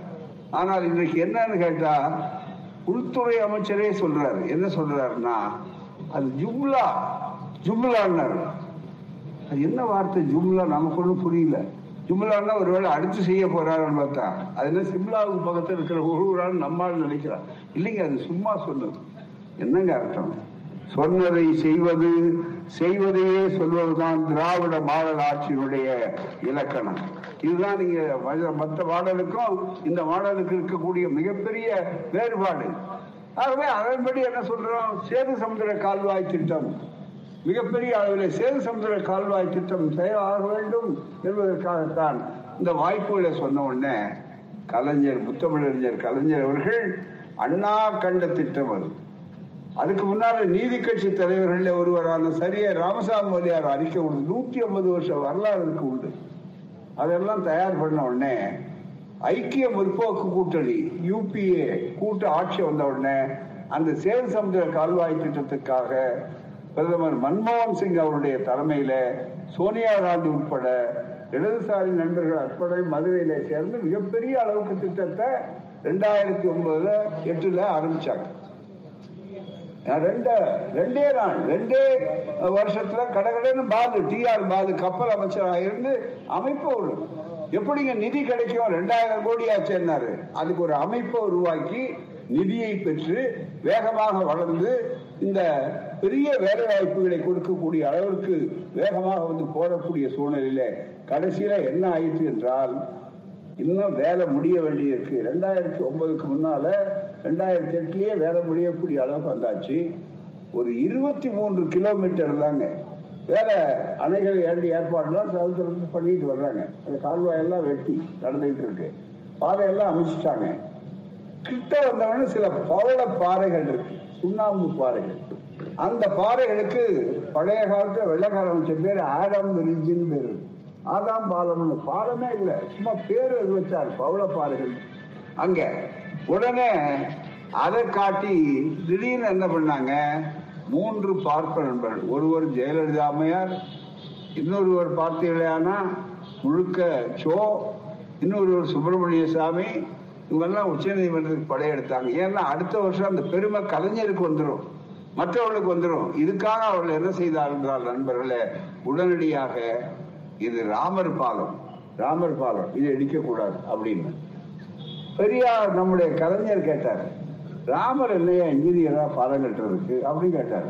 ஆனால் இன்றைக்கு என்னன்னு கேட்டா உள்துறை அமைச்சரே சொல்றாரு. என்ன சொல்றாருன்னா அது ஜும்லா ஜும்லான்னாரு. அது என்ன வார்த்தை? ஜும்லா நமக்கு ஒன்றும் புரியல. ஜும்லான்னா ஒருவேளை அடுத்து செய்ய போறாருன்னு பார்த்தா அது என்ன சிம்லாவுக்கு பக்கத்தில் இருக்கிற ஒருவரான்னு நம்மால் நினைக்கிறான் இல்லைங்க அது சும்மா சொன்னது. என்னங்க அர்த்தம்? சொன்னதை செய்வது செய்வதையே சொல்வதுதான் திராவிட மாடல் ஆட்சியினுடைய இலக்கணம். இதுதான் நீங்க மற்ற- மாடலுக்கும் இந்த மாடலுக்கு இருக்கக்கூடிய மிகப்பெரிய வேறுபாடு. ஆகவே அதன்படி என்ன சொல்றோம்? சேது சமுதிர கால்வாய் திட்டம். மிகப்பெரிய அளவில் சேது சமுதிர கால்வாய் திட்டம் செயலாக வேண்டும் என்பதற்காகத்தான் இந்த வாய்ப்புகளை சொன்ன உடனே கலைஞர் முத்தமிழறிஞர் கலைஞர் அவர்கள் அண்ணா கண்ட திட்டம் அது. அதுக்கு முன்னால நீதி கட்சி தலைவர்கள் ஒருவரான சரியா ராமசாமி மொழியார் அறிக்கை உண்டு நூத்தி ஐம்பது வருஷம் வரலாறு இருக்கு உண்டு. அதெல்லாம் தயார் பண்ண உடனே ஐக்கிய முற்போக்கு கூட்டணி யூபிஏ கூட்டு ஆட்சி வந்த உடனே அந்த சேது சமுதிர கால்வாய் திட்டத்துக்காக பிரதமர் மன்மோகன் சிங் அவருடைய தலைமையில சோனியா காந்தி உட்பட இடதுசாரி நண்பர்கள் அற்புட மதுரையில சேர்ந்து மிகப்பெரிய அளவுக்கு திட்டத்தை ரெண்டாயிரத்தி ஒன்பதுல எட்டுல ஆரம்பிச்சாங்க. ரெண்டு ரெண்டே நாள் ரெண்டே வருஷத்துல கடகடன்னு பாலு டிஆர் பாலு கப்பல் அமைச்சராக இருந்து அமைப்பு ஒரு. எப்படிங்க நிதி கிடைக்கும்? ரெண்டாயிரம் கோடி ஆச்சுன்னாரு அதுக்கு ஒரு அமைப்பை உருவாக்கி நிதியை பெற்று வேகமாக வளர்ந்து இந்த பெரிய வேலை வாய்ப்புகளை கொடுக்கக்கூடிய அளவிற்கு வேகமாக வந்து போடக்கூடிய சூழ்நிலையில கடைசியில என்ன ஆயிற்று என்றால் இன்னும் வேலை முடிய வேண்டியிருக்கு ரெண்டாயிரத்தி ஒன்பதுக்கு முன்னால ரெண்டாயிரத்தி எட்டுலயே வேலை முடியக்கூடிய அளவுக்கு வந்தாச்சு. ஒரு இருபத்தி மூன்று கிலோமீட்டர் தாங்க. வேற அணைகள் ஏண்டி ஏற்பாடுலாம் சமுத்திரத்து பண்ணிட்டு வர்றாங்க. அந்த கால்வாயெல்லாம் வெட்டி நடந்துகிட்டு இருக்கு. பாதையெல்லாம் அமைச்சிட்டாங்க. கிட்ட வந்தவொடனே சில பவள பாறைகள் இருக்கு. சுண்ணாம்பு பாறைகள். அந்த பாறைகளுக்கு பழைய காலத்துல வெள்ளக்காரன் வச்ச பேர் ஆடம் ரிஜின் பேரு. ஆதாம் பாலம்னு. பாலமே இல்லை. சும்மா பேர் வச்சார் பவள பாறைகள். அங்க உடனே அதை காட்டி திடீர்னு என்ன பண்ணாங்க? மூன்று பார்ப்ப நண்பர்கள். ஒருவர் ஜெயலலிதா அம்மையார் இன்னொருவர் பார்த்தீர்களானா முழுக்க சோ இன்னொருவர் சுப்பிரமணிய சாமி. இவங்கெல்லாம் உச்ச நீதிமன்றத்துக்கு படையெடுத்தாங்க. ஏன்னா அடுத்த வருஷம் அந்த பெருமை கலைஞருக்கு வந்துடும் மற்றவர்களுக்கு வந்துடும் இதுக்காக அவர்கள் என்ன செய்தார் என்றால் நண்பர்களே உடனடியாக இது ராமர் பாலம். ராமர் பாலம். இதை இடிக்கக்கூடாது அப்படின்னு. பெரியார் நம்முடைய கலைஞர் கேட்டார் ராமர் இல்லையா இன்ஜினியரா பாலம் கட்டுறதுக்கு? அப்படின்னு கேட்டார்.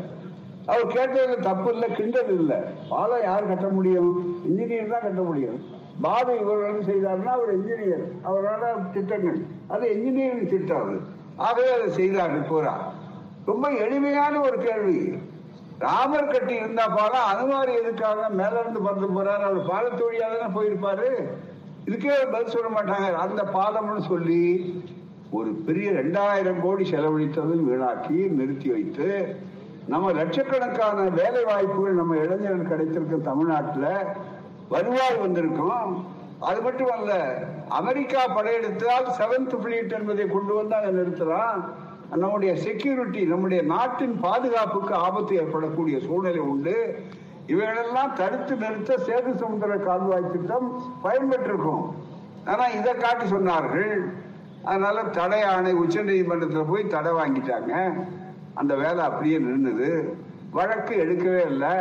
அவர் கேட்டது தப்பு இல்லை கிண்டல் இல்லை. பாலம் யார் கட்ட முடியும்? இன்ஜினியர் தான் கட்ட முடியும். பாபு இவர் செய்தார்னா அவர் இன்ஜினியர். அவரோட திட்டங்கள். அது இன்ஜினியரிங் திட்டம் அது. ஆகவே அதை செய்தார்கள் பூரா ரொம்ப எளிமையான ஒரு கேள்வி. ராமர் கட்டி இருந்தா பாலம் அனுமாரி எதுக்காக மேல இருந்து பறந்து போறாரு? அவர் பாலத்து தானே போயிருப்பாரு. இதுக்கே பதில் சொல்ல மாட்டாங்க. அந்த பாதம்னு சொல்லி ஒரு பெரிய ரெண்டாயிரம் கோடி செலவழித்ததும் வீணாக்கி நிறுத்தி வைத்து நம்ம லட்சக்கணக்கான வேலை வாய்ப்புகள் நம்ம இளைஞர்கள் கிடைத்திருக்க தமிழ்நாட்டில் வருவாய் வந்திருக்கும். அது மட்டும் அல்ல அமெரிக்கா படையெடுத்தால் செவன்த் பிளீட் என்பதை கொண்டு வந்து நிறுத்தலாம். நம்முடைய செக்யூரிட்டி நம்முடைய நாட்டின் பாதுகாப்புக்கு ஆபத்து ஏற்படக்கூடிய சூழ்நிலை உண்டு. இவைகளெல்லாம் தடுத்து நிறுத்த சேது சமுத்திர கால்வாய் திட்டம் பயன்பெற்றிருக்கும். ஆனா இதை காட்டி சொன்னார்கள். அதனால தடை ஆணை உச்ச நீதிமன்றத்தில் போய் தடை வாங்கிட்டாங்க. அந்த வேலை அப்படியே நின்றுது வழக்கு எடுக்கவே இல்லை.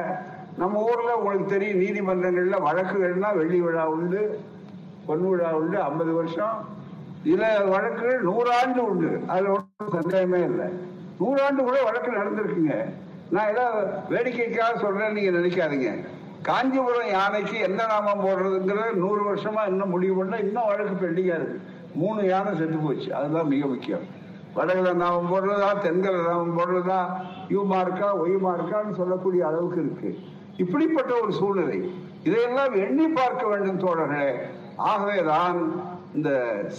நம்ம ஊர்ல உங்களுக்கு தெரியும் நீதிமன்றங்கள்ல வழக்குகள்னா வெள்ளி விழா உண்டு பொன் விழா உண்டு ஐம்பது வருஷம். இதுல வழக்குகள் நூறாண்டு உண்டு. அதுல ஒன்றும் சந்தேகமே இல்லை. நூறாண்டு கூட வழக்கு நடந்திருக்குங்க. நான் ஏதோ வேடிக்கைக்காக சொல்றேன்னு நீங்க நினைக்காதீங்க. காஞ்சிபுரம் யானைக்கு எந்த நாமம் போடுறதுங்கிறது நூறு வருஷமா இன்னும் முடிவு பண்ண இன்னும் வழக்கு பெண்டிங்கா இருக்கு. மூணு யானை செத்து போச்சு அதுதான் மிக முக்கியம். வடகிழ நாமம் போடுறதா தென்கிழ நாமம் போடுறதா யூ மார்க்கா ஒய் மார்க்கான்னு சொல்லக்கூடிய அளவுக்கு இருக்கு. இப்படிப்பட்ட ஒரு சூழ்நிலை. இதையெல்லாம் எண்ணி பார்க்க வேண்டும் தோழர்களே. ஆகவேதான் இந்த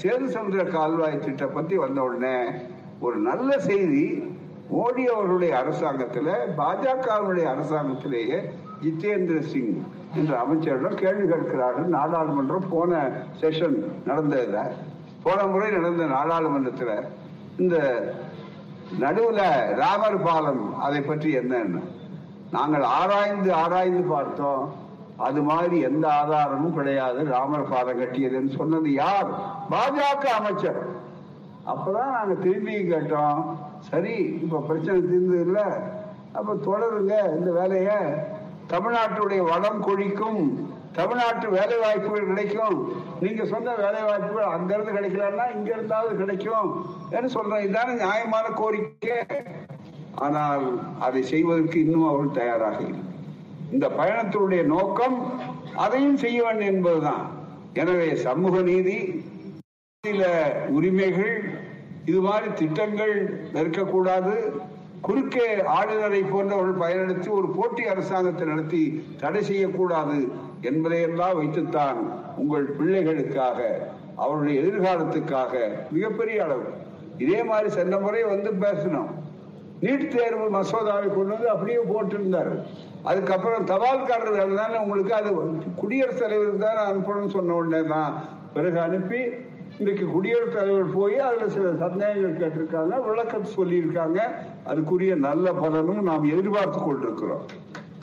சேது சமுதிர கால்வாய் திட்டம் பத்தி வந்த உடனே ஒரு நல்ல செய்தி மோடி அவர்களுடைய அரசாங்கத்தில் பாஜகவுடைய அரசாங்கத்திலேயே ஜித்தேந்திர சிங் என்ற அமைச்சரிடம் கேள்வி கேட்கிறார்கள். நாடாளுமன்றம் போன செஷன் நடந்ததுல போன முறை நடந்த நாடாளுமன்றத்தில் இந்த நடுவில் ராமர் பாலம் அதை பற்றி என்னன்னு. நாங்கள் ஆராய்ந்து ஆராய்ந்து பார்த்தோம். அது மாதிரி எந்த ஆதாரமும் கிடையாது. ராமர் பாலம் கட்டியதுன்னு சொன்னது யார்? பாஜக அமைச்சர். அப்பதான் நாங்க திரும்பி கேட்டோம். சரி இப்ப பிரச்சனை தீர்ந்தது இல்ல அப்ப தொடருங்க இந்த வேலைய. தமிழ்நாட்டுடைய வளம் கொழிக்கும். தமிழ்நாட்டு வேலை வாய்ப்புகள் கிடைக்கும். நீங்க சொன்ன வேலை வாய்ப்புகள் அங்க இருந்து கிடைக்கலன்னா இங்க இருந்தாவது கிடைக்கும் என்று சொல்றேன். இதுதானே நியாயமான கோரிக்கை. ஆனால் அதை செய்வதற்கு இன்னும் அவர்கள் தயாராக இல்லை. இந்த பயணத்தினுடைய நோக்கம் அதையும் செய்ய வேண்டும் என்பதுதான். எனவே சமூக நீதி சில உரிமைகள் இது மாதிரி திட்டங்கள் இருக்கக்கூடாது குறுக்கே ஆளுநரை போன்றவர்கள் பயனெடுத்து ஒரு போட்டி அரசாங்கத்தை நடத்தி தடை செய்யக்கூடாது என்பதையெல்லாம் வைத்துத்தான் உங்கள் பிள்ளைகளுக்காக அவருடைய எதிர்காலத்துக்காக மிகப்பெரிய அளவு. இதே மாதிரி சென்ற முறை வந்து பேசணும் நீட் தேர்வு மசோதாவை கொண்டு வந்து அப்படியே போட்டிருந்தார். அதுக்கப்புறம் தபால்காரர் தானே உங்களுக்கு அது குடியரசுத் தலைவருக்கு தான் அனுப்பணும்னு சொன்ன உடனே தான் பிறகு அனுப்பி இன்னைக்கு குடியரசுத் தலைவர் போய் அதுல சில சந்தேகங்கள் கேட்டிருக்காங்க விளக்கம் சொல்லியிருக்காங்க. அதுக்குரிய நல்ல பலனும் நாம் எதிர்பார்த்து கொண்டிருக்கிறோம்.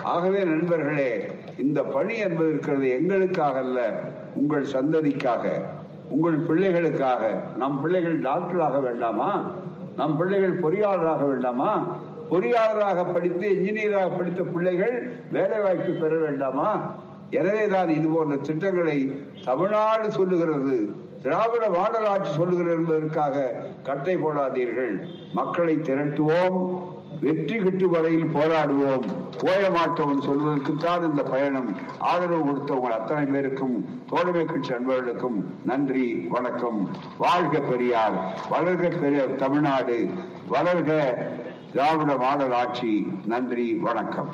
ஆகவே நண்பர்களே இந்த பணி என்பது இருக்கிறது எங்களுக்காக அல்ல உங்கள் சந்ததிக்காக உங்கள் பிள்ளைகளுக்காக. நம் பிள்ளைகள் டாக்டராக வேண்டாமா? நம் பிள்ளைகள் பொறியாளராக வேண்டாமா? பொறியாளராக படித்து இன்ஜினியராக படித்த பிள்ளைகள் வேலை வாய்ப்பு பெற வேண்டாமா? எனவேதான் இது போன்ற திட்டங்களை தமிழ்நாடு சொல்லுகிறது. திராவிட வாடராட்சி சொல்லுகிற என்பதற்காக கட்டை போடாதீர்கள். மக்களை திரட்டுவோம். வெற்றி கிட்டும் வரையில் போராடுவோம். போய மாட்டோம் சொல்வதற்குத்தான் இந்த பயணம் ஆதரவு கொடுத்தவங்க அத்தனை பேருக்கும் தோழமை கட்சி அன்பர்களுக்கும் நன்றி வணக்கம். வாழ்க பெரியார் வளர்க பெரிய தமிழ்நாடு வளர்க திராவிட மாடல் ஆட்சி நன்றி வணக்கம்.